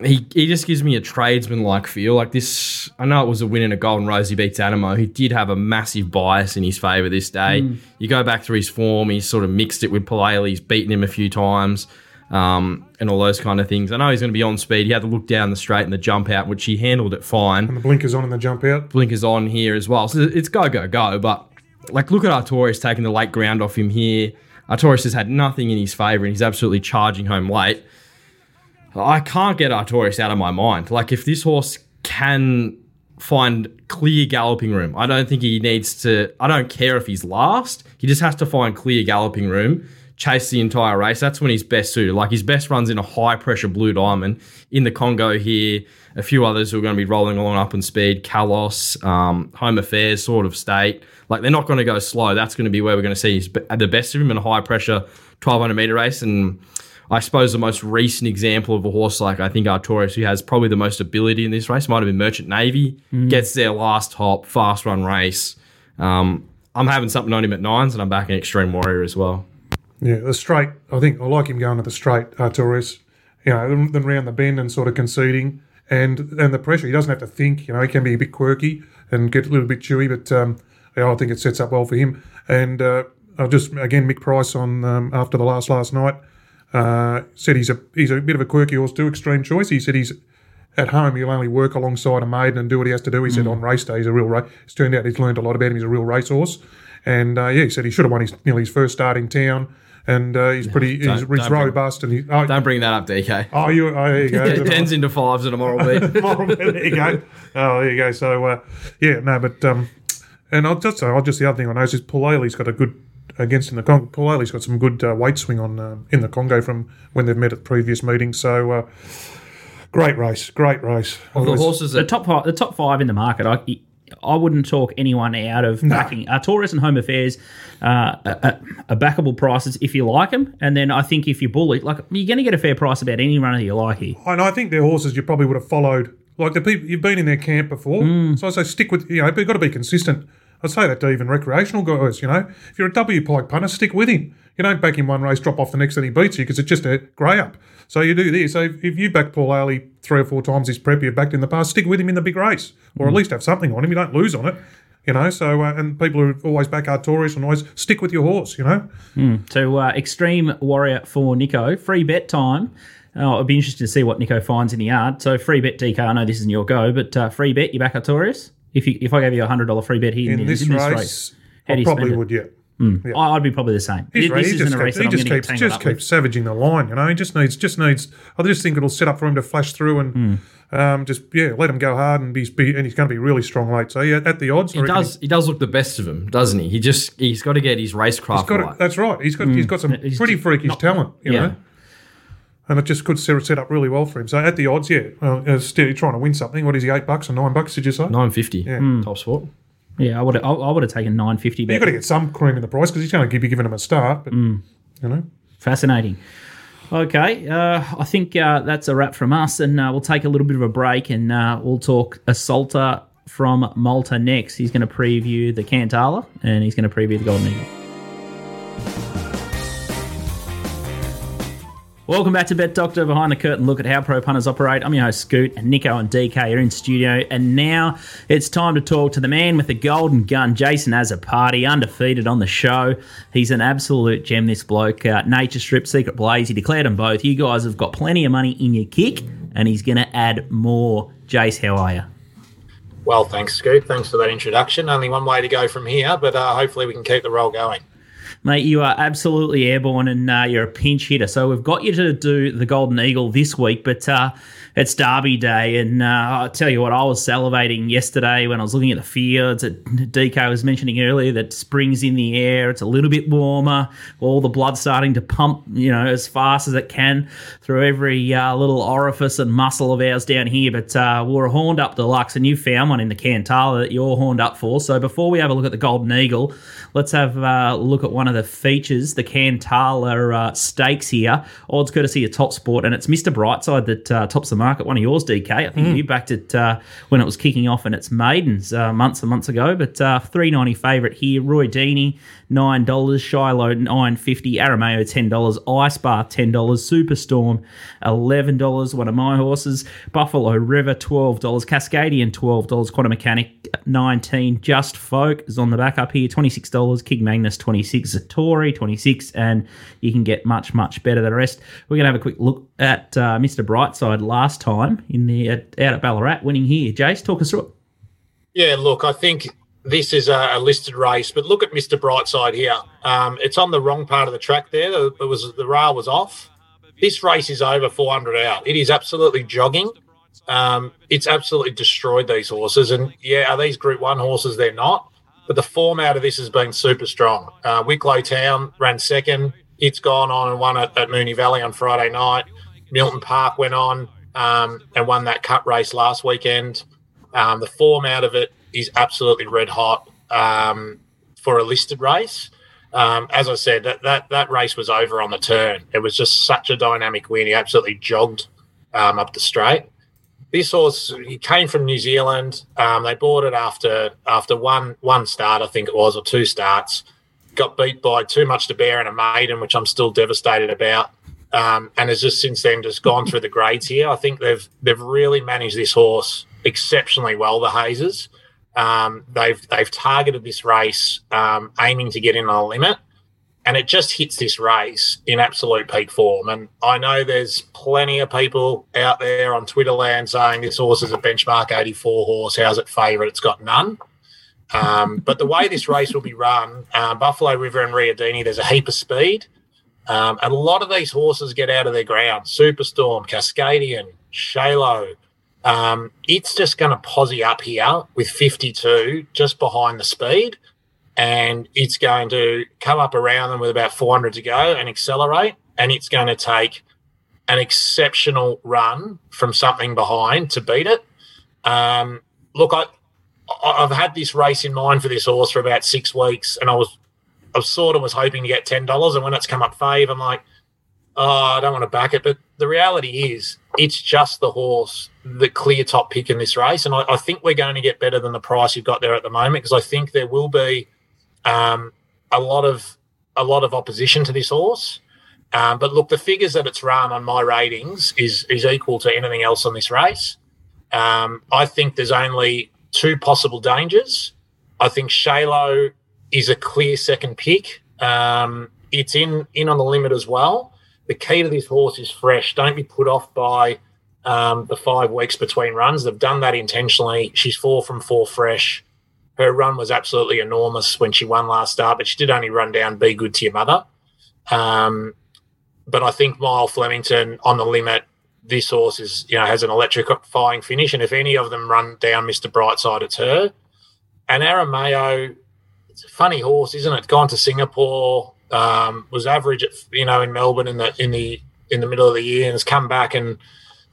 he he just gives me a tradesman like feel. Like this, I know it was a win in a Golden Rose. He beats Animo. He did have a massive bias in his favour this day. You go back through his form, he's sort of mixed it with Palele. He's beaten him a few times. Um, and all those kind of things. I know he's going to be on speed. He had to look down the straight and the jump out, which he handled it fine And the blinkers on in the jump out. blinkers on here as well. So it's go, go, go. But like, look at Artorius taking the late ground off him here. Artorius has had nothing in his favour and he's absolutely charging home late. I can't get Artorius out of my mind. Like, if this horse can find clear galloping room, I don't think he needs to. I don't care if he's last. He just has to find clear galloping room, chase the entire race. That's when he's best suited. Like, his best runs in a high pressure blue diamond in the Congo here. A few others who are going to be rolling along up in speed. Kalos, um, Home Affairs sort of state. Like, they're not going to go slow. That's going to be where we're going to see his, the best of him in a high pressure 1200 meter race. And I suppose the most recent example of a horse like I think Artorius, who has probably the most ability in this race, might have been Merchant Navy. Gets their last hop, fast run race. Um, I'm having something on him at nines, and I'm back in Extreme Warrior as well. Yeah, the straight. I think I like him going to the straight, Artorius. You know, then- round the bend and sort of conceding, and and the pressure. He doesn't have to think. You know, he can be a bit quirky and get a little bit chewy, but um, yeah, I think it sets up well for him. And uh, I just again Mick Price on um, after the last last night uh, said he's a he's a bit of a quirky horse too, extreme choice. He said he's at home he'll only work alongside a maiden and do what he has to do. He said on race day he's a real race. It's turned out he's learned a lot about him. He's a real racehorse, and uh, yeah, he said he should have won his nearly his first start in town. And uh, he's pretty, he's, he's bring- robust, and he. Oh, Don't bring that up, DK. oh, you, oh, there you go. It ends into fives and a moral beat. there you go. Oh, there you go. So, uh, yeah, no, but um, and I'll just say, I'll just the other thing I know is Paul Ailey's got a good against in the Congo. Paul Ailey's got some good uh, weight swing on uh, in the Congo from when they've met at the previous meetings. So, uh, great race, great race. Of the horses The top five, the top five in the market, I, I wouldn't talk anyone out of backing. Uh, Taurus and Home Affairs uh, are, are- are backable prices if you like them, and then I think if you bully, bullish, like you're going to get a fair price about any runner you like here. And I think they're horses you probably would have followed. Like the people you've been in their camp before, so I say stick with you know, but you've got to be consistent. I'd say that to even recreational guys. You know, if you're a W Pike punter, stick with him. You don't back him one race, drop off the next, and he beats you because it's just a grey up. So you do this. So if, if you back Paul Ailey three or four times this prep you've backed in the past, stick with him in the big race, or at least have something on him. You don't lose on it. You know, so uh, and people who always back Artorius and always stick with your horse. You know, So uh, Extreme Warrior for Nico, free bet time. Oh, I'd be interested to see what Nico finds in the yard. So free bet, DK. I know this isn't your go, but uh, free bet, you back Artorius. If you if I gave you a hundred dollar free bet here in this race, how do I you probably spend it? would. Yeah. I- I'd be probably the same. He's This. He just a race keeps, he just going to get keeps, just up with. keeps savaging the line. You know, he just needs just needs. I just think it'll set up for him to flash through and Hmm. um, just yeah, let him go hard and be, be and he's going to be really strong late. So yeah, at the odds, he does he does look the best of him, doesn't he? He just he's got to get his racecraft He's right. That's right. He's got he's got some Hmm. He's pretty freakish not- talent. You yeah. know. And it just could set set up really well for him. So at the odds, yeah, well, uh, still you're trying to win something. What is he? Eight bucks or nine bucks? Did you say? Nine fifty, Hmm. top sport. Yeah, I would I, I would have taken nine fifty. You've got to get some cream in the price because he's going to be giving him a start. But Hmm. you know, Fascinating. Okay, uh, I think uh, that's a wrap from us, and uh, we'll take a little bit of a break, and uh, we'll talk Assaulter from Malta next. He's going to preview the Cantala, and he's going to preview the Golden Eagle. Welcome back to Bet Doctor Behind the Curtain. Look at how pro punters operate. I'm your host Scoot, and Nico and DK are in studio. And now it's time to talk to the man with the golden gun, Jason Azzopardi, undefeated on the show. He's an absolute gem. This bloke, uh, Nature Strip, Secret Blaze. He declared them both. You guys have got plenty of money in your kick, and he's going to add more. Jace, how are you? Well, thanks, Scoot. Thanks for that introduction. Only one way to go from here, but uh, hopefully we can keep the roll going. Mate, you are absolutely airborne and uh, you're a pinch hitter. So we've got you to do the Golden Eagle this week, but uh, it's Derby Day. And uh, I'll tell you what, I was salivating yesterday when I was looking at the fields. At, DK was mentioning earlier that spring's in the air. It's a little bit warmer. All the blood starting to pump, you know, as fast as it can through every uh, little orifice and muscle of ours down here. But uh, we're horned up deluxe, and you found one in the Cantala that you're horned up for. So before we have a look at the Golden Eagle, let's have uh, a look at one of the features, the Cantala uh, stakes here. Odds courtesy of Top Sport, and it's Mr. Brightside that uh, tops the market. One of yours, DK. I think you backed it uh, when it was kicking off in its maidens uh, months and months ago. But uh, three ninety favourite here. Roy Deeney nine dollars. Shiloh nine fifty. Aramayo ten dollars. Ice Bath ten dollars. Superstorm eleven dollars. One of my horses. Buffalo River twelve dollars. Cascadian twelve dollars. Quantum Mechanic nineteen. Just Folk is on the back up here twenty six dollars. King Magnus twenty six. Twenty six, and you can get much much better than the rest. We're gonna have a quick look at uh, Mr. Brightside last time in the out at Ballarat, winning here. Jace, talk us through it. Yeah, look, I think this is a, a listed race, but look at Mr. Brightside here. Um, it's on the wrong part of the track there. It was the rail was off. This race is over 400 out. It is absolutely jogging. Um, it's absolutely destroyed these horses. And yeah, are these Group One horses? They're not. But the form out of this has been super strong. Uh, Wicklow Town ran second. It's gone on and won at, at Moonee Valley on Friday night. Milton Park went on um, and won that cut race last weekend. Um, the form out of it is absolutely red hot um, for a listed race. Um, as I said, that, that that race was over on the turn. It was just such a dynamic win. He absolutely jogged um, up the straight. This horse, came from New Zealand. Um, they bought it after after one one start, I think it was, or two starts. Got beat by too much to bear and a maiden, which I'm still devastated about. Um, and has just since then just gone through the grades here. I think they've they've really managed this horse exceptionally well, the Hazes. Um, they've they've targeted this race, um, aiming to get in on a limit, and it just hits this race in absolute peak form. And I know there's plenty of people out there on Twitter land saying this horse is a benchmark 84 horse. How's it favourite? It's got none. Um, but the way this race will be run, uh, Buffalo River and Riadini, there's a heap of speed. Um, and a lot of these horses get out of their ground. Superstorm, Cascadian, Shalo. Um, it's just going to posse up here with 52 just behind the speed. And it's going to come up around them with about 400 to go and accelerate. And it's going to take an exceptional run from something behind to beat it. Um, look, I, I've had this race in mind for this horse for about six weeks, and I was, I sort of was hoping to get ten dollars, and when it's come up fave, I'm like, oh, I don't want to back it. But the reality is, it's just the horse, the clear top pick in this race, and I, I think we're going to get better than the price you've got there at the moment because I think there will be um, a lot of a lot of opposition to this horse. Um, but look, the figures that it's run on my ratings is is equal to anything else on this race. Um, I think there's only two possible dangers. I think Shalo is a clear second pick. Um, it's in in on the limit as well. The key to this horse is fresh. Don't be put off by um, the five weeks between runs. They've done that intentionally. She's four from four fresh. Her run was absolutely enormous when she won last start, but she did only run down Be Good to Your Mother. Um, but I think Mile Flemington on the limit this horse is you know has an electrifying finish, and if any of them run down Mister Brightside, it's her. And Aramayo, it's a funny horse, isn't it? Gone to Singapore, um, was average at you know in Melbourne in the in the in the middle of the year, and has come back and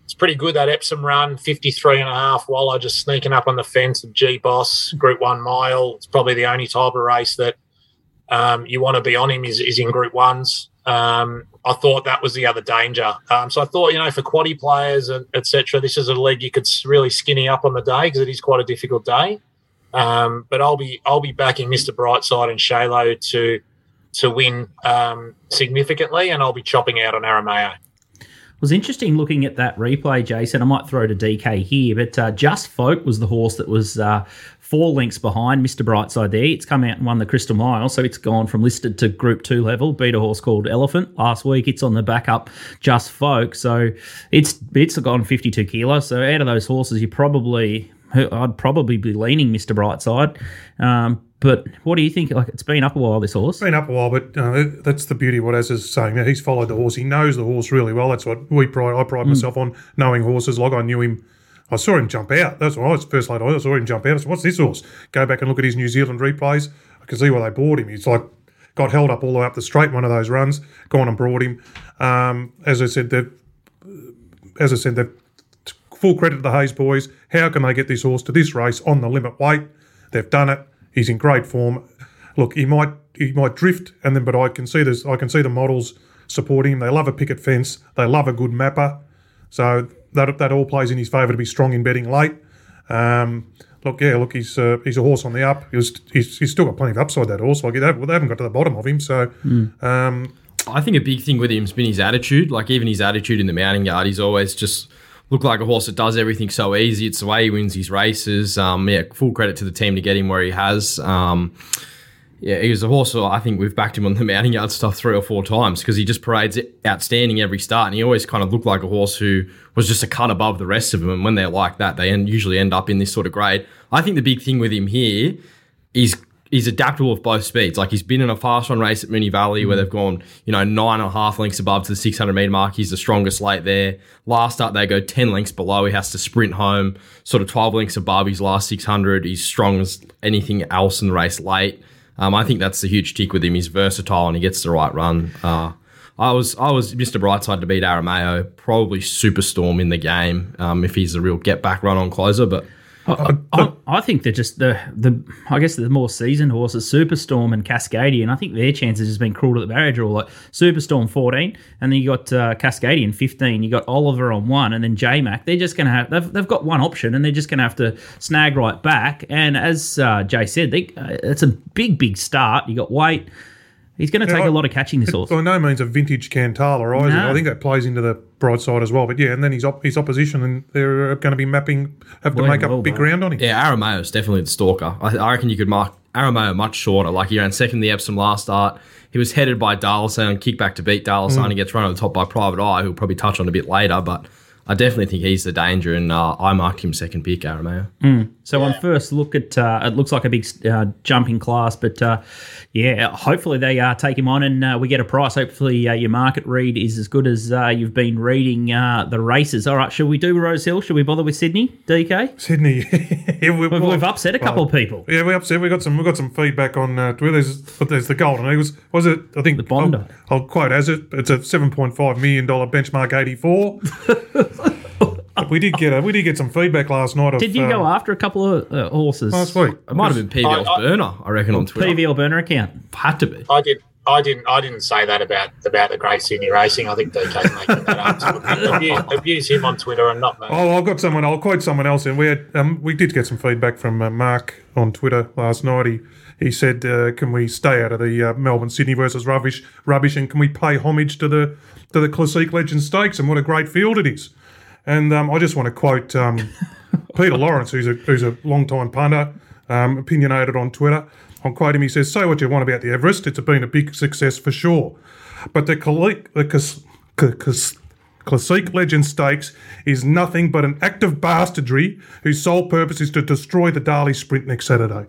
it's pretty good that Epsom run, 53 and a half, while I just sneaking up on the fence of G Boss, Group One mile. It's probably the only type of race that um, you want to be on him is, is in Group Ones. Um, I thought that was the other danger. Um, so I thought, you know, for quaddy players and etc., this is a leg you could really skinny up on the day because it is quite a difficult day. Um, but I'll be I'll be backing Mr. Brightside and Shalo to to win um, significantly, and I'll be chopping out on Aramayo. Was interesting looking at that replay, Jason. I might throw to DK here, but uh, Just Folk was the horse that was uh, four lengths behind Mr. Brightside there. It's come out and won the Crystal Mile, so it's gone from listed to Group 2 level. Beat a horse called Elephant last week. It's on the backup Just Folk, so it's it's gone 52 kilos. So out of those horses, you probably I'd probably be leaning Mr. Brightside. Um, but what do you think? Like it's been up a while, this horse. Been up a while, but uh, that's the beauty of what Az is saying. He's followed the horse. He knows the horse really well. That's what we pride. I pride mm. myself on knowing horses. Like I knew him. I saw him jump out. That's what I was first late. I saw him jump out. I said, "What's this horse?" Go back and look at his New Zealand replays. I can see why they bought him. He's like got held up all the way up the straight one of those runs. Gone and brought him. Um, as I said, as I said, full credit to the Hayes boys. How can they get this horse to this race on the limit weight? They've done it. He's in great form. Look, he might he might drift, and then but I can see this. I can see the models supporting him. They love a picket fence. They love a good mapper. So that that all plays in his favour to be strong in betting late. Um, look, yeah, look, he's uh, he's a horse on the up. He's, he's, he's still got plenty of upside. That horse, like they haven't, they haven't got to the bottom of him. So, mm. um, I think a big thing with him's been his attitude. Like even his attitude in the mounting yard, he's always just look like a horse that does everything so easy. It's the way he wins his races. Um, yeah, full credit to the team to get him where he has. Um, yeah, he was a horse. I think we've backed him on the mounting yard stuff three or four times because he just parades outstanding every start, and he always kind of looked like a horse who was just a cut above the rest of them. And when they're like that, they usually end up in this sort of grade. I think the big thing with him here is he's adaptable with both speeds. Like he's been in a fast run race at Moonee Valley mm. where they've gone, you know, nine and a half lengths above to the 600 meter mark. He's the strongest late there. Last start, they go 10 lengths below. He has to sprint home, sort of 12 lengths above his last 600. He's strong as anything else in the race late. Um, I think that's the huge tick with him. He's versatile and he gets the right run. Uh, I was I was Mr. Brightside to beat Aramayo, probably Superstorm in the game um, if he's a real get back run on closer, but I, I, I, think they're just the the I guess the more seasoned horses, Superstorm and Cascadian. I think their chances has been cruel to the barrier draw. Like Superstorm fourteen, and then you got uh, Cascadian fifteen. You got Oliver on one, and then J Mac. They're just going to have they've, they've got one option, and they're just going to have to snag right back. And as uh, Jay said, they, uh, it's a big big start. You got weight He's going to take I- a lot of catching this horse. By no means a vintage Cantala either. No. I think that plays into the bright side as well. But yeah, and then his op- his opposition, and they're going to be mapping, have to make up well, big bro. ground on him. Yeah, Aramayo's definitely the stalker. I, I reckon you could mark Aramayo much shorter. Like he ran second in the Epsom last start. He was headed by Darlison and kickback to beat Darlison. Mm. He gets run over the top by Private Eye, who'll probably touch on a bit later. But I definitely think he's the danger, and uh, I marked him second pick, Aramayo. So on first look at, uh, it looks like a big uh, jump in class, but uh, yeah, hopefully they uh, take him on and uh, we get a price. Hopefully uh, your market read is as good as uh, you've been reading uh, the races. All right, should we do Rose Hill? Should we bother with Sydney, DK? Sydney, yeah, we, We've, we've upset a couple of people. Yeah, we upset. We got some. We got some feedback on uh, Twitter. There's, but there's the Golden Eagles. Was it? I think the Bondi. I'll, I'll quote as it. It's a seven point five million dollar benchmark eighty four. we did get a, we did get some feedback last night. Of, Did you go uh, after a couple of uh, horses? last week? It might have been PVL's I- I- burner, I reckon, on Twitter. PVL burner account. Had to be. I did. I didn't. I didn't say that about about the Great Sydney Racing. I think DK's making that up. So abuse, abuse him on Twitter and not me. Oh, I've got someone. I'll quote someone else. And we had, um, we did get some feedback from uh, Mark on Twitter last night. He he said, uh, "Can we stay out of the uh, Melbourne Sydney versus rubbish rubbish, and can we pay homage to the to the Classique Legend Stakes and what a great field it is?" And um, I just want to quote um, Peter Lawrence, who's a who's a long time punter, um, opinionated on Twitter. I'll quote him. He says, "Say what you want about the Everest. It's been a big success for sure, but the Classique the Cas- Cas- Classique Legend Stakes is nothing but an act of bastardry whose sole purpose is to destroy the Darley Sprint next Saturday."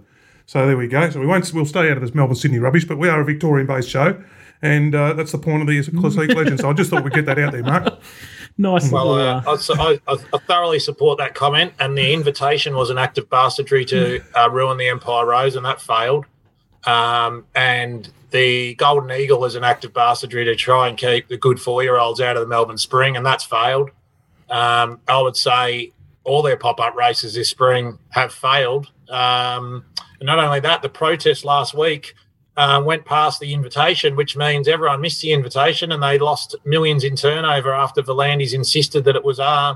So there we go. So we won't we'll stay out of this Melbourne Sydney rubbish, but we are a Victorian-based show. And uh, that's the point of the Classique Legend. So I just thought we'd get that out there, Mark. Nice. Well, uh, I, I, I thoroughly support that comment, and the invitation was an act of bastardry to uh, ruin the Empire Rose, and that failed. Um, and the Golden Eagle is an act of bastardry to try and keep the good four-year-olds out of the Melbourne Spring, and that's failed. Um, I would say all their pop-up races this spring have failed. Um, and not only that, the protest last week uh, went past the invitation, which means everyone missed the invitation and they lost millions in turnover after V'landys insisted that it was uh,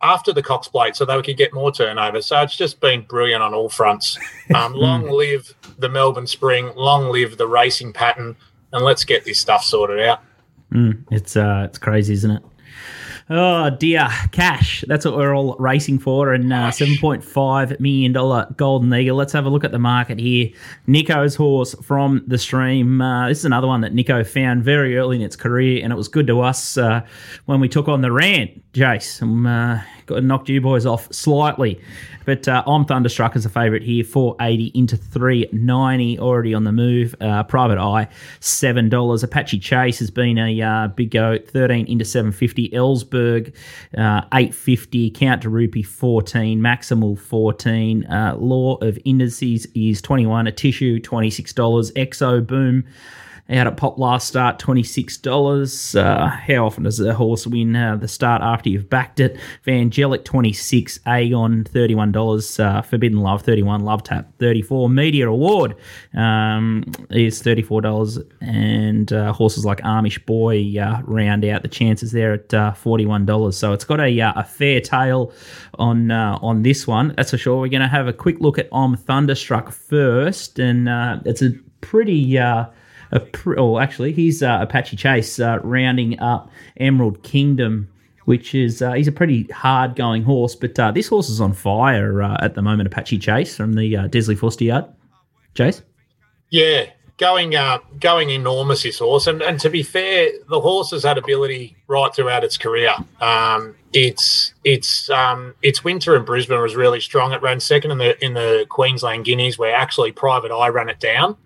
after the Cox Plate so they could get more turnover. So it's just been brilliant on all fronts. Um, long live the Melbourne Spring, long live the racing pattern, and let's get this stuff sorted out. It's uh, it's crazy, isn't it? Oh dear, cash. That's what we're all racing for, and uh, seven point five million dollar golden eagle. Let's have a look at the market here. Nico's horse from the stream. Uh, this is another one that Nico found very early in its career, and it was good to us uh, when we took on the rant. Jace, um, uh, knocked you boys off slightly, but uh, I'm thunderstruck as a favourite here. Four eighty into three ninety, already on the move. Uh, Private Eye, seven dollars. Apache Chase has been a uh, big go. Thirteen into seven fifty. Ellsberg, uh, eight fifty. Count De Rupee, fourteen. Maximal, fourteen. Uh, Law of Indices is twenty one. Atishu, twenty six dollars. Exo Boom. Out at Pop last start, twenty six dollars. Uh, how often does a horse win uh, the start after you've backed it? Vangelic twenty six, Aegon thirty one dollars, uh, Forbidden Love thirty one, Love Tap thirty four, Media Award um, is thirty four dollars, and uh, horses like Amish Boy uh, round out the chances there at uh, forty one dollars. So it's got a a fair tail on on this one, that's for sure. We're going to have a quick look at Om Thunderstruck first, and it's a pretty. Uh, a pr- oh, actually, he's uh, Apache Chase uh, rounding up Emerald Kingdom, which is uh, he's a pretty hard going horse, but uh, this horse is on fire uh, at the moment. Apache Chase from the uh, Desleigh Forster Yard. Chase, Yeah, going going enormous this horse, and and to be fair, the horse has had ability right throughout its career. Um, it's it's um, its winter in Brisbane was really strong. It ran second in the in the Queensland Guineas, where actually Private Eye ran it down.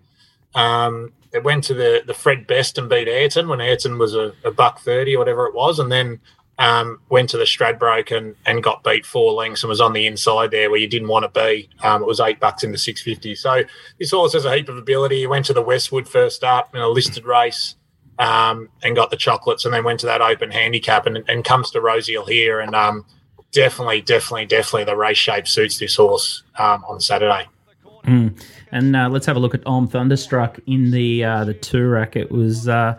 Um, it went to the the Fred Best and beat Ayrton when Ayrton was a, a buck thirty or whatever it was, and then um, went to the Stradbroke and, and got beat four lengths and was on the inside there where you didn't want to be. Um, it was eight bucks in the six fifty. So this horse has a heap of ability. He went to the Westwood first up in a listed race um, and got the chocolates, and then went to that open handicap and, and comes to Rosehill here and um, definitely, definitely, definitely the race shape suits this horse um, on Saturday. And uh, let's have a look at Om Thunderstruck in the uh, the Toorak. It was uh,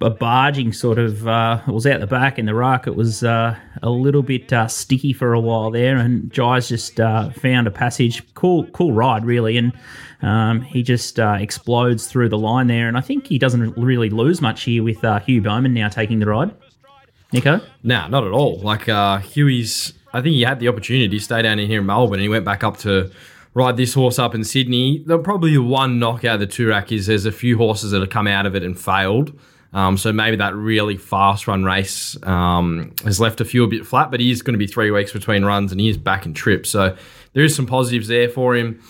a barging sort of. Uh, it was out the back in the ruck. It was uh, a little bit uh, sticky for a while there, and Jais just found a passage. Cool, cool ride really, and um, he just explodes through the line there. And I think he doesn't really lose much here with Hugh Bowman now taking the ride. Nico, Nah, not at all. Like Huey's, I think he had the opportunity to stay down in here in Melbourne, and he went back up to ride this horse up in Sydney. The probably the one knockout of the Toorak is there's a few horses that have come out of it and failed. Um, so maybe that really fast run race um, has left a few a bit flat, but he is going to be three weeks between runs and he is back in trip. So there is some positives there for him.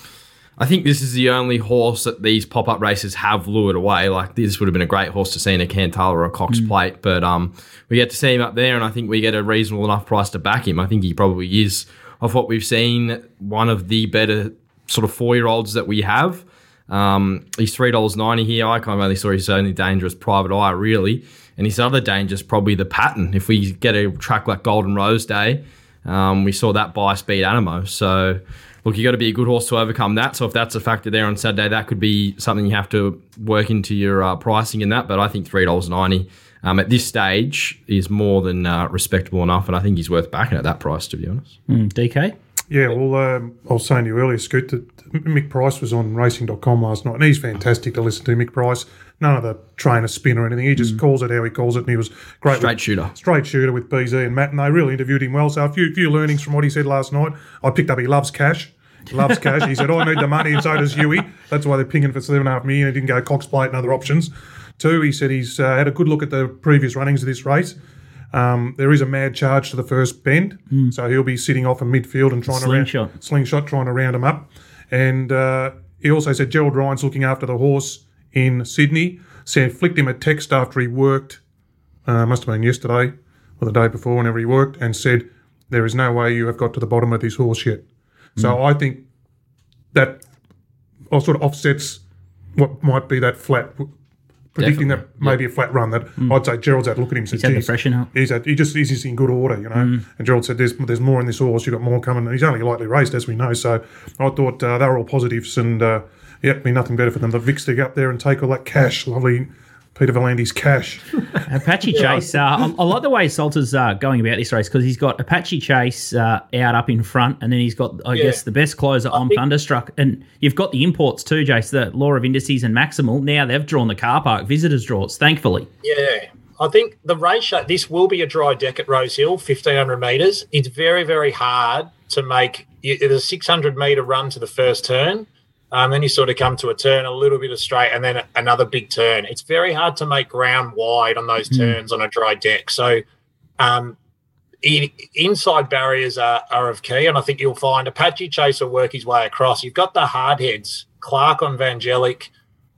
I think this is the only horse that these pop up races have lured away. Like this would have been a great horse to see in a Cantala or a Cox Plate, but um, we get to see him up there, and I think we get a reasonable enough price to back him. I think he probably is, of what we've seen, one of the better sort of four year olds that we have. Um, he's three dollars ninety here. I kind of only saw his only dangerous private eye really, and his other danger is probably the pattern. If we get a track like Golden Rose Day, um, we saw that by Speed Animo. So look, you got to be a good horse to overcome that. So if that's a factor there on Saturday, that could be something you have to work into your uh, pricing in that. But I think three dollars ninety um, at this stage is more than uh, respectable enough, and I think he's worth backing at that price. To be honest. Mm, DK. Yeah, well, um, I was saying to you earlier, Scoot, that Mick Price was on racing.com last night, and he's fantastic to listen to, Mick Price. None of the trainer spin or anything. He just calls it how he calls it, and he was great. Straight with, shooter. Straight shooter with BZ and Matt, and they really interviewed him well. So a few, few learnings from what he said last night. I picked up he loves cash. Loves cash. He said, I need the money, and so does Huey. That's why they're pinging for seven and a half million. He didn't go Cox Plate and other options. Two, he said he's uh, had a good look at the previous runnings of this race. Um, there is a mad charge to the first bend, so he'll be sitting off in midfield and trying Slingshot. to round, slingshot, trying to round him up. And uh, he also said Gerald Ryan's looking after the horse in Sydney. Said flicked him a text after he worked, uh, must have been yesterday or the day before, whenever he worked, and said there is no way you have got to the bottom of this horse yet. So I think that or sort of offsets what might be that flat. Predicting that maybe a flat run, that I'd say Gerald's had a look at him. Said, had the "Geez, pressure now." He's had, he just he's just in good order, you know. And Gerald said, "There's there's more in this horse. You've got more coming." And he's only lightly raced, as we know. So I thought uh, they were all positives, and uh, yeah, be nothing better for them. The Vics to go up there and take all that cash, lovely Peter V'landys' cash. Apache Chase. Uh, I, I like the way Salter's uh, going about this race because he's got Apache Chase uh, out up in front, and then he's got, I guess, the best closer on think- Thunderstruck, and you've got the imports too, Jace. The Law of Indices and Maximal. Now they've drawn the car park visitors draws, thankfully. Yeah. I think the ratio, this will be a dry deck at Rose Hill, 1500 metres. It's very, very hard to make it's a 600 metre run to the first turn. Um, then you sort of come to a turn, a little bit of straight, and then another big turn. It's very hard to make ground wide on those turns on a dry deck. So, um, in, inside barriers are, are of key, and I think you'll find Apache Chase will work his way across. You've got the hard heads, Clark on Vangelic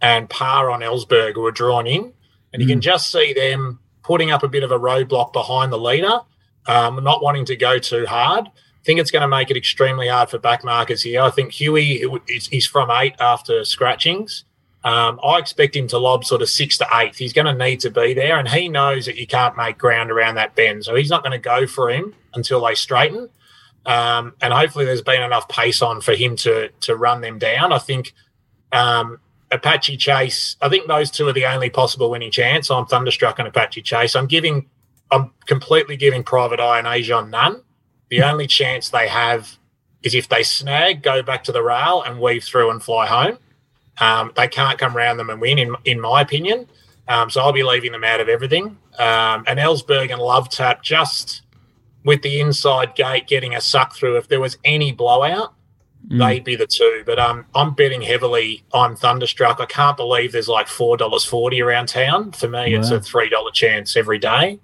and Parr on Ellsberg, who are drawn in, and you can just see them putting up a bit of a roadblock behind the leader, um, not wanting to go too hard. Think it's going to make it extremely hard for back markers here. I think Huey is from eight after scratchings. Um, I expect him to lob sort of six to eight. He's going to need to be there, and he knows that you can't make ground around that bend, so he's not going to go for him until they straighten. Um, and hopefully, there's been enough pace on for him to to run them down. I think um, Apache Chase. I think those two are the only possible winning chance. I'm Thunderstruck and Apache Chase. I'm giving. I'm completely giving Private Eye and Asian none. The only chance they have is if they snag, go back to the rail and weave through and fly home. Um, they can't come round them and win, in in my opinion. Um, so I'll be leaving them out of everything. Um, and Ellsberg and Love Tap just with the inside gate getting a suck through. If there was any blowout, they'd be the two. But um, I'm betting heavily on Thunderstruck. I can't believe there's like four dollars forty around town. For me, it's a three dollar chance every day.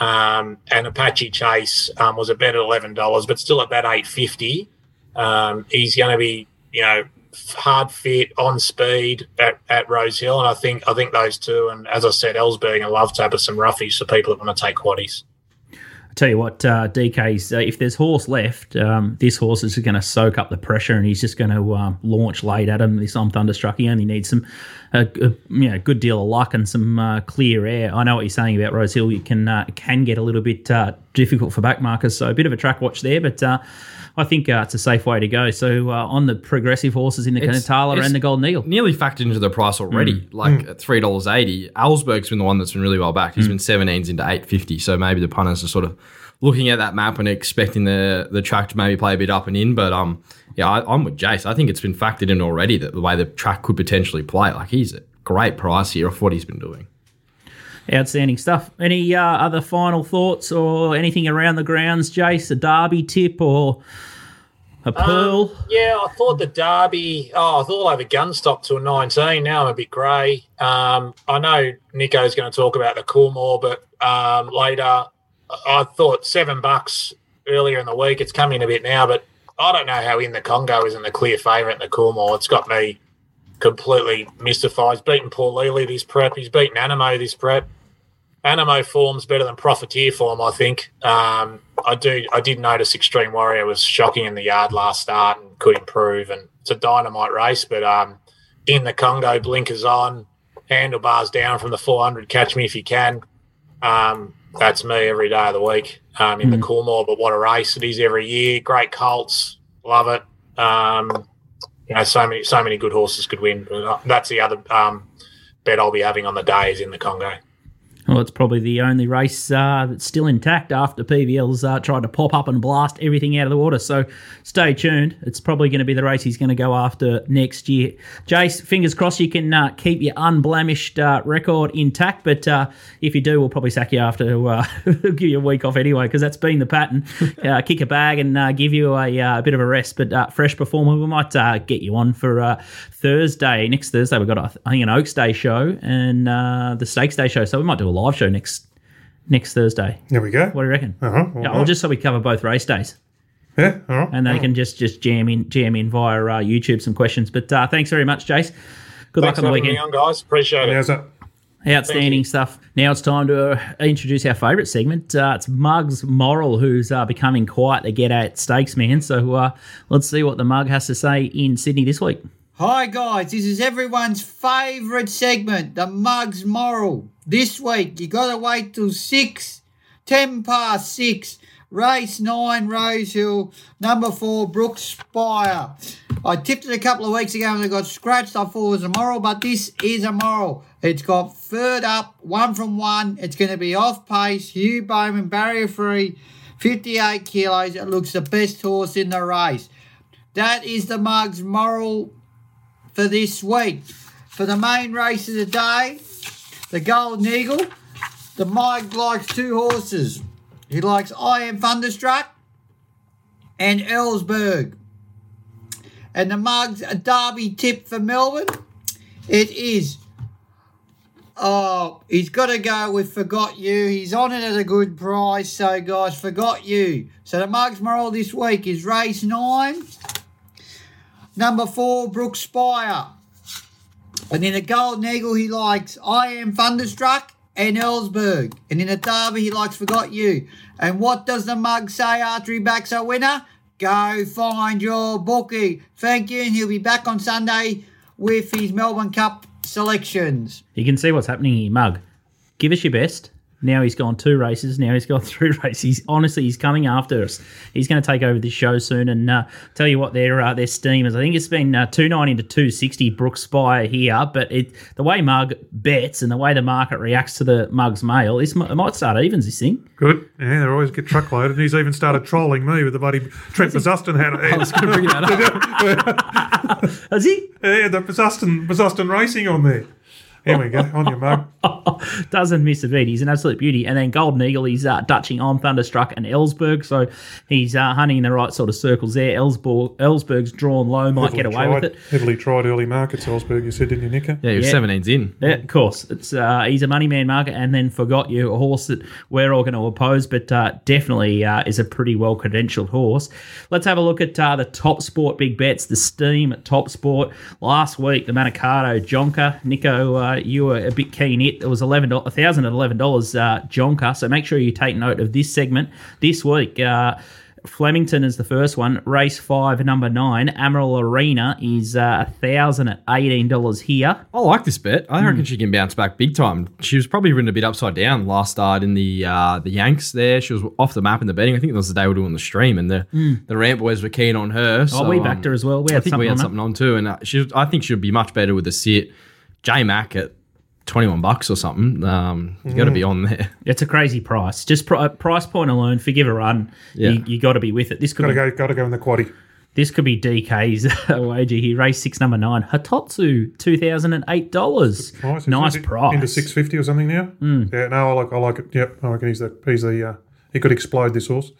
Um, and Apache Chase um, was a bet at eleven dollars, but still at that eight fifty. Um, he's going to be, you know, hard fit on speed at, at Rose Hill, and I think I think those two, and as I said, Ellsberg and Love Tap are some roughies for people that want to take quaddies. Tell you what, uh, DK's, uh, if there's horse left, um, this horse is going to soak up the pressure and he's just going to um, launch late at him. This on Thunderstruck, he only needs some, a, a you know, good deal of luck and some uh, clear air. I know what you're saying about Rose Hill. You can uh, can get a little bit uh, difficult for back markers. So a bit of a track watch there, but uh, I think uh, it's a safe way to go. So uh, on the progressive horses in the It's- Cantala it's and the Golden Eagle. nearly factored into the price already, like at three dollars eighty. Ellsberg's been the one that's been really well backed. He's been seventeens into eight fifty. So maybe the punters are sort of looking at that map and expecting the the track to maybe play a bit up and in. But um, yeah, I, I'm with Jace. I think it's been factored in already that the way the track could potentially play. Like he's a great price here of what he's been doing. Outstanding stuff. Any uh, other final thoughts or anything around the grounds, Jace? A derby tip or a pearl? Yeah, I thought the Derby. Oh, I thought I'd have a gun stop a 19. Now I'm a bit grey. Um, I know Nico's going to talk about the Coolmore, but um, later I thought seven bucks earlier in the week. It's coming a bit now, but I don't know how in the Congo isn't the clear favourite in the Coolmore. It's got me completely mystified. He's beaten Paul Lely this prep. He's beaten Animo this prep. Animo form's better than Profiteer form, I think. Um, I do. I did notice Extreme Warrior was shocking in the yard last start and could improve, and it's a dynamite race. But um, in the Congo, blinkers on, handlebars down from the 400. Catch me if you can. Um, that's me every day of the week um, in the Coolmore. But what a race it is every year! Great colts, love it. Um, you know, so many, so many good horses could win. Uh, that's the other um, bet I'll be having on the day is in the Congo. Well, it's probably the only race uh, that's still intact after PVL's uh, tried to pop up and blast everything out of the water. So stay tuned. It's probably going to be the race he's going to go after next year. Jace, fingers crossed you can uh, keep your unblemished uh, record intact. But uh, if you do, we'll probably sack you after, uh, give you a week off anyway, because that's been the pattern. uh, kick a bag and uh, give you a, uh, a bit of a rest. But uh, fresh performer, we might uh, get you on for uh, Thursday. Next Thursday, we've got, I think, an Oaks Day show and uh, the Stakes Day show. So we might do a live show next next Thursday. There we go. What do you reckon? Uh-huh. Yeah, all well, right. just so we cover both race days, yeah, all right. and they can just just jam in jam in via uh, YouTube some questions. But uh, thanks very much, Jace. Good luck on the having me weekend. on, guys. Appreciate it. How's that? Outstanding stuff. Now it's time to uh, introduce our favourite segment. Uh, it's Mug's Moral, who's uh, becoming quite the get at stakes man. So uh, let's see what the mug has to say in Sydney this week. Hi guys, this is everyone's favourite segment, the Mugs Moral. This week you gotta wait till six, ten past six. Race nine, Rosehill, number four, Brooks Spire. I tipped it a couple of weeks ago and it got scratched. I thought it was a moral, but this is a moral. It's got third up, one from one. It's going to be off pace. Hugh Bowman, barrier free, 58 kilos. It looks the best horse in the race. That is the Mugs Moral for this week. For the main race of the day, the Golden Eagle, the Mike likes two horses. He likes I Am Thunderstruck and Ellsberg. And the Mugs, a derby tip for Melbourne, it is. Oh, he's got to go with Forgot You. He's on it at a good price. So, guys, Forgot You. So, the Mugs moral this week is race nine. Number four, Brooks Spire. And in a Golden Eagle, he likes I Am Thunderstruck and Ellsberg. And in a Derby, he likes Forgot You. And what does the mug say after he backs a winner? Go find your bookie. Thank you, and he'll be back on Sunday with his Melbourne Cup selections. You can see what's happening here, Mug. Give us your best. Now he's gone two races. Now he's gone three races. He's, honestly, he's coming after us. He's going to take over this show soon. And uh, tell you what, their uh, their steam is. I think it's been uh, two ninety to two sixty Brooks Spire here. But it the way Mug bets and the way the market reacts to the Mug's mail, this m- it might start evens. This thing. Good. Yeah, they always get truckloaded. And he's even started trolling me with the bloody Trent Busuttin hat. I was going to bring that up. Has he? yeah, the Busuttin, Busuttin Racing on there. Here we go. On your mug. Doesn't miss a beat. He's an absolute beauty. And then Golden Eagle, he's uh, dutching on Thunderstruck and Ellsberg. So he's uh, hunting in the right sort of circles there. Ellsberg, Ellsberg's drawn low, might get away tried, with it. Heavily tried early market, Ellsberg, you said, didn't you, Nicker? Yeah, he was Yeah. 17's in. Yeah, of course. It's uh, he's a money man market, and then forgot you a horse that we're all going to oppose, but uh, definitely uh, is a pretty well credentialed horse. Let's have a look at uh, the top sport big bets. The steam at top sport last week. The Manikato Jonker. Nico, uh, you were a bit keen. It it was eleven thousand and eleven dollars uh, Jonker. So make sure you take note of this segment this week. Uh, Flemington is the first one. Race five, number nine. Amaral Arena is uh, a thousand at eighteen dollars here. I like this bet. I reckon she can bounce back big time. She was probably ridden a bit upside down last start in the uh, the Yanks there. She was off the map in the betting. I think that was the day we were doing the stream, and the the Ramp boys were keen on her. So, Oh, we backed her as well. We I had think we something had on her. something on too, and uh, she. I think she'll be much better with the sit. J Mac at twenty one bucks or something. Um, you got to be on there. It's a crazy price. Just pri- price point alone, forgive a run. Yeah. You, you got to be with it. This could Got to be, go. Got to go in the quaddy. this could be DK's wager here. Race six, number nine. Hitotsu, two thousand and eight dollars. Price. Nice Is it price. Into six fifty or something now. Yeah. No, I like. I like it. Yep. I reckon he's the. He's the. Uh, he could explode this horse.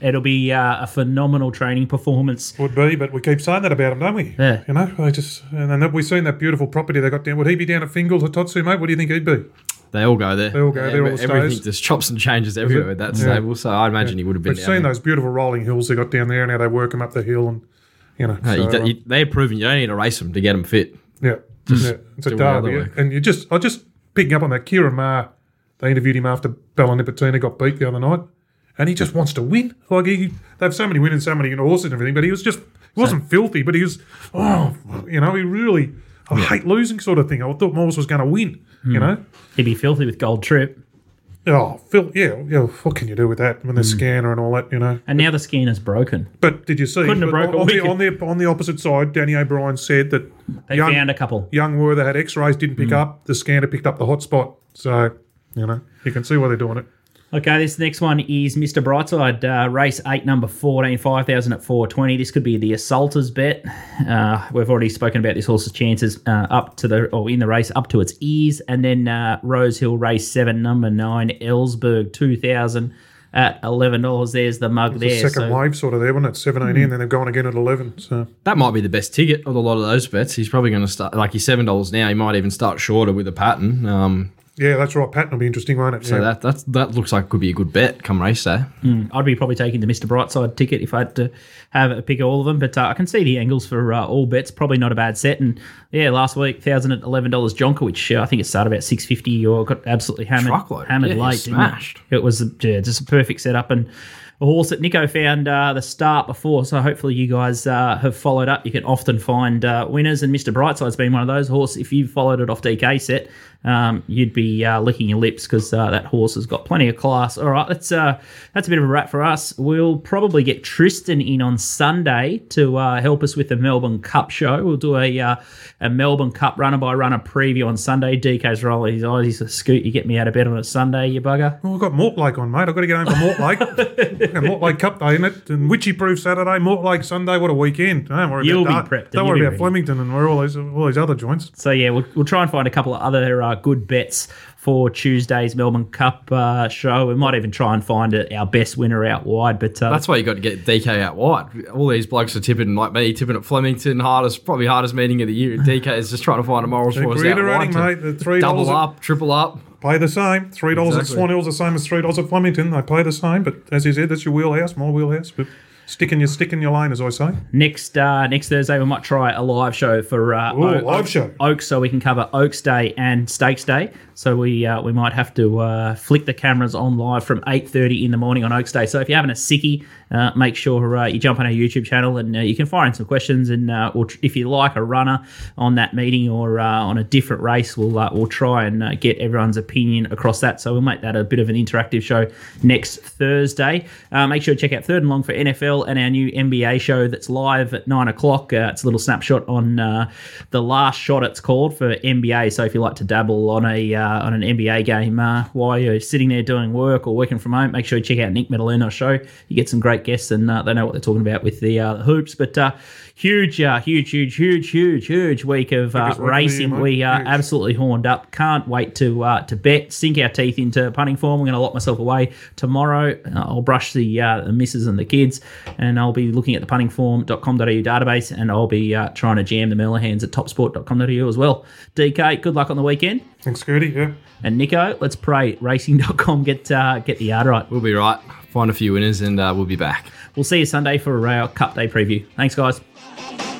It'll be uh, a phenomenal training performance. Would be, but we keep saying that about him, don't we? Yeah. You know, they just and then we've seen that beautiful property they got down. Would he be down at Fingals or Totsu, mate? What do you think he'd be? They all go there. They all go there, all the Everything stays. just chops and changes everywhere with that stable. So I imagine he would have been. We've seen there. those beautiful rolling hills they got down there, and how they work them up the hill, and you know, No, so, don't- uh, you- they're proving you don't need to race them to get them fit. yeah, yeah, it's a do all the derby, and you just, I just picking up on that. Ciaron Maher, they interviewed him after Bella Nipotina got beat the other night, and he just wants to win. Like he, they have so many winners, so many horses and everything, but he was just, he wasn't filthy, but he was, oh, you know, he really, I hate losing sort of thing. I thought Morris was going to win, Hmm. you know. He'd be filthy with gold trip. Oh, Phil, yeah, yeah. What can you do with that when the Hmm. scanner and all that, you know? And now the scanner's broken. But did you see? Couldn't have broke on, the, on the on the opposite side, Danny O'Brien said that They young, found a couple. young Werther had X-rays, didn't Hmm. pick up. The scanner picked up the hotspot. So you know you can see why they're doing it. Okay, this next one is Mr. Brightside, uh, race 8, number 14, 5,000 at 420. This could be the Assaulters bet. Uh, we've already spoken about this horse's chances uh, up to the, or in the race, up to its ears. And then uh, Rose Hill, race 7, number 9, Ellsberg, 2,000 at $11. There's the mug The there. second so- wave sort of there, wasn't it? Seventeen in, then they've gone again at eleven. So That might be the best ticket of a lot of those bets. He's probably going to start like he's seven dollars now. He might even start shorter with a pattern. Um, yeah, that's right. Pattern will be interesting, won't it? so yeah. that that's, that looks like could be a good bet come race day. I'd be probably taking the Mr. Brightside ticket if I had to have a pick of all of them. But uh, I can see the angles for uh, all bets. Probably not a bad set. And yeah, last week thousand at eleven dollars Jonker, which uh, I think it started about six fifty or got absolutely hammered, Truckload. hammered Yeah, late. didn't it? smashed. It? was yeah, just a perfect setup and. A horse that Nico found uh, the start before, so hopefully you guys uh, have followed up. You can often find uh, winners, and Mr. Brightside's been one of those horses. If you've followed it off DK set, um, you'd be uh, licking your lips because uh, that horse has got plenty of class. All right, that's uh, that's a bit of a wrap for us. We'll probably get Tristan in on Sunday to uh, help us with the Melbourne Cup show. We'll do a uh, a Melbourne Cup runner by runner preview on Sunday. DK's rolling his eyes. He's a scoot. You get me out of bed on a Sunday, you bugger. Well, I've got Mortlake on, mate. I've got to get home for Mortlake. Mortlake Cup Day, isn't it? And Witchy Proof Saturday, Mortlake Sunday. What a weekend! Don't worry You'll about be that. prepped Don't worry about ready. Flemington and where all these all these other joints. So yeah, we'll, we'll try and find a couple of other uh, good bets for Tuesday's Melbourne Cup uh, show. We might even try and find it, our best winner out wide. But uh, That's why you got to get DK out wide. All these blokes are tipping like me, tipping at Flemington, hardest probably hardest meeting of the year. DK is just trying to find a moral Keep source out reiterating, wide. mate. to The three Double dollars up, triple up. pay the same. Three dollars Exactly. at Swan Hill's the same as three dollars at Flemington. They pay the same, but as you said, that's your wheelhouse, my wheelhouse. But stick in your stick in your lane, as I say. next uh, next Thursday we might try a live show for uh, Ooh, O- live show. Oaks, so we can cover Oaks Day and Stakes Day. So we uh, we might have to uh, flick the cameras on live from eight thirty in the morning on Oaks Day. So if you're having a sickie, uh, make sure uh, you jump on our YouTube channel and uh, you can fire in some questions. And uh, or tr- if you like a runner on that meeting or uh, on a different race, we'll uh, we'll try and uh, get everyone's opinion across that. So we'll make that a bit of an interactive show next Thursday. Uh, make sure to check out Third and Long for NFL and our new NBA show that's live at nine o'clock. Uh, it's a little snapshot on uh, the last shot. It's called for NBA. So if you like to dabble on a uh, on an NBA game uh, while you're sitting there doing work or working from home, make sure you check out Nick Medalino's show. You get some great guests and uh, they know what they're talking about with the, uh, hoops. But uh, huge, uh, huge, huge, huge, huge, huge week of uh, Biggest week of the year, racing. We are Huge. absolutely horned up. Can't wait to uh, to bet, sink our teeth into punting form. I'm going to lock myself away tomorrow. Uh, I'll brush the, uh, the missus and the kids, and I'll be looking at the puntingform.com.au database, and I'll be uh, trying to jam the Melahans at topsport.com.au as well. DK, good luck on the weekend. Thanks, Gertie. Yeah. And Nico, let's pray racing.com get uh, get the yard right. We'll be right. Find a few winners and uh, we'll be back. We'll see you Sunday for our Cup Day preview. Thanks, guys. Bye.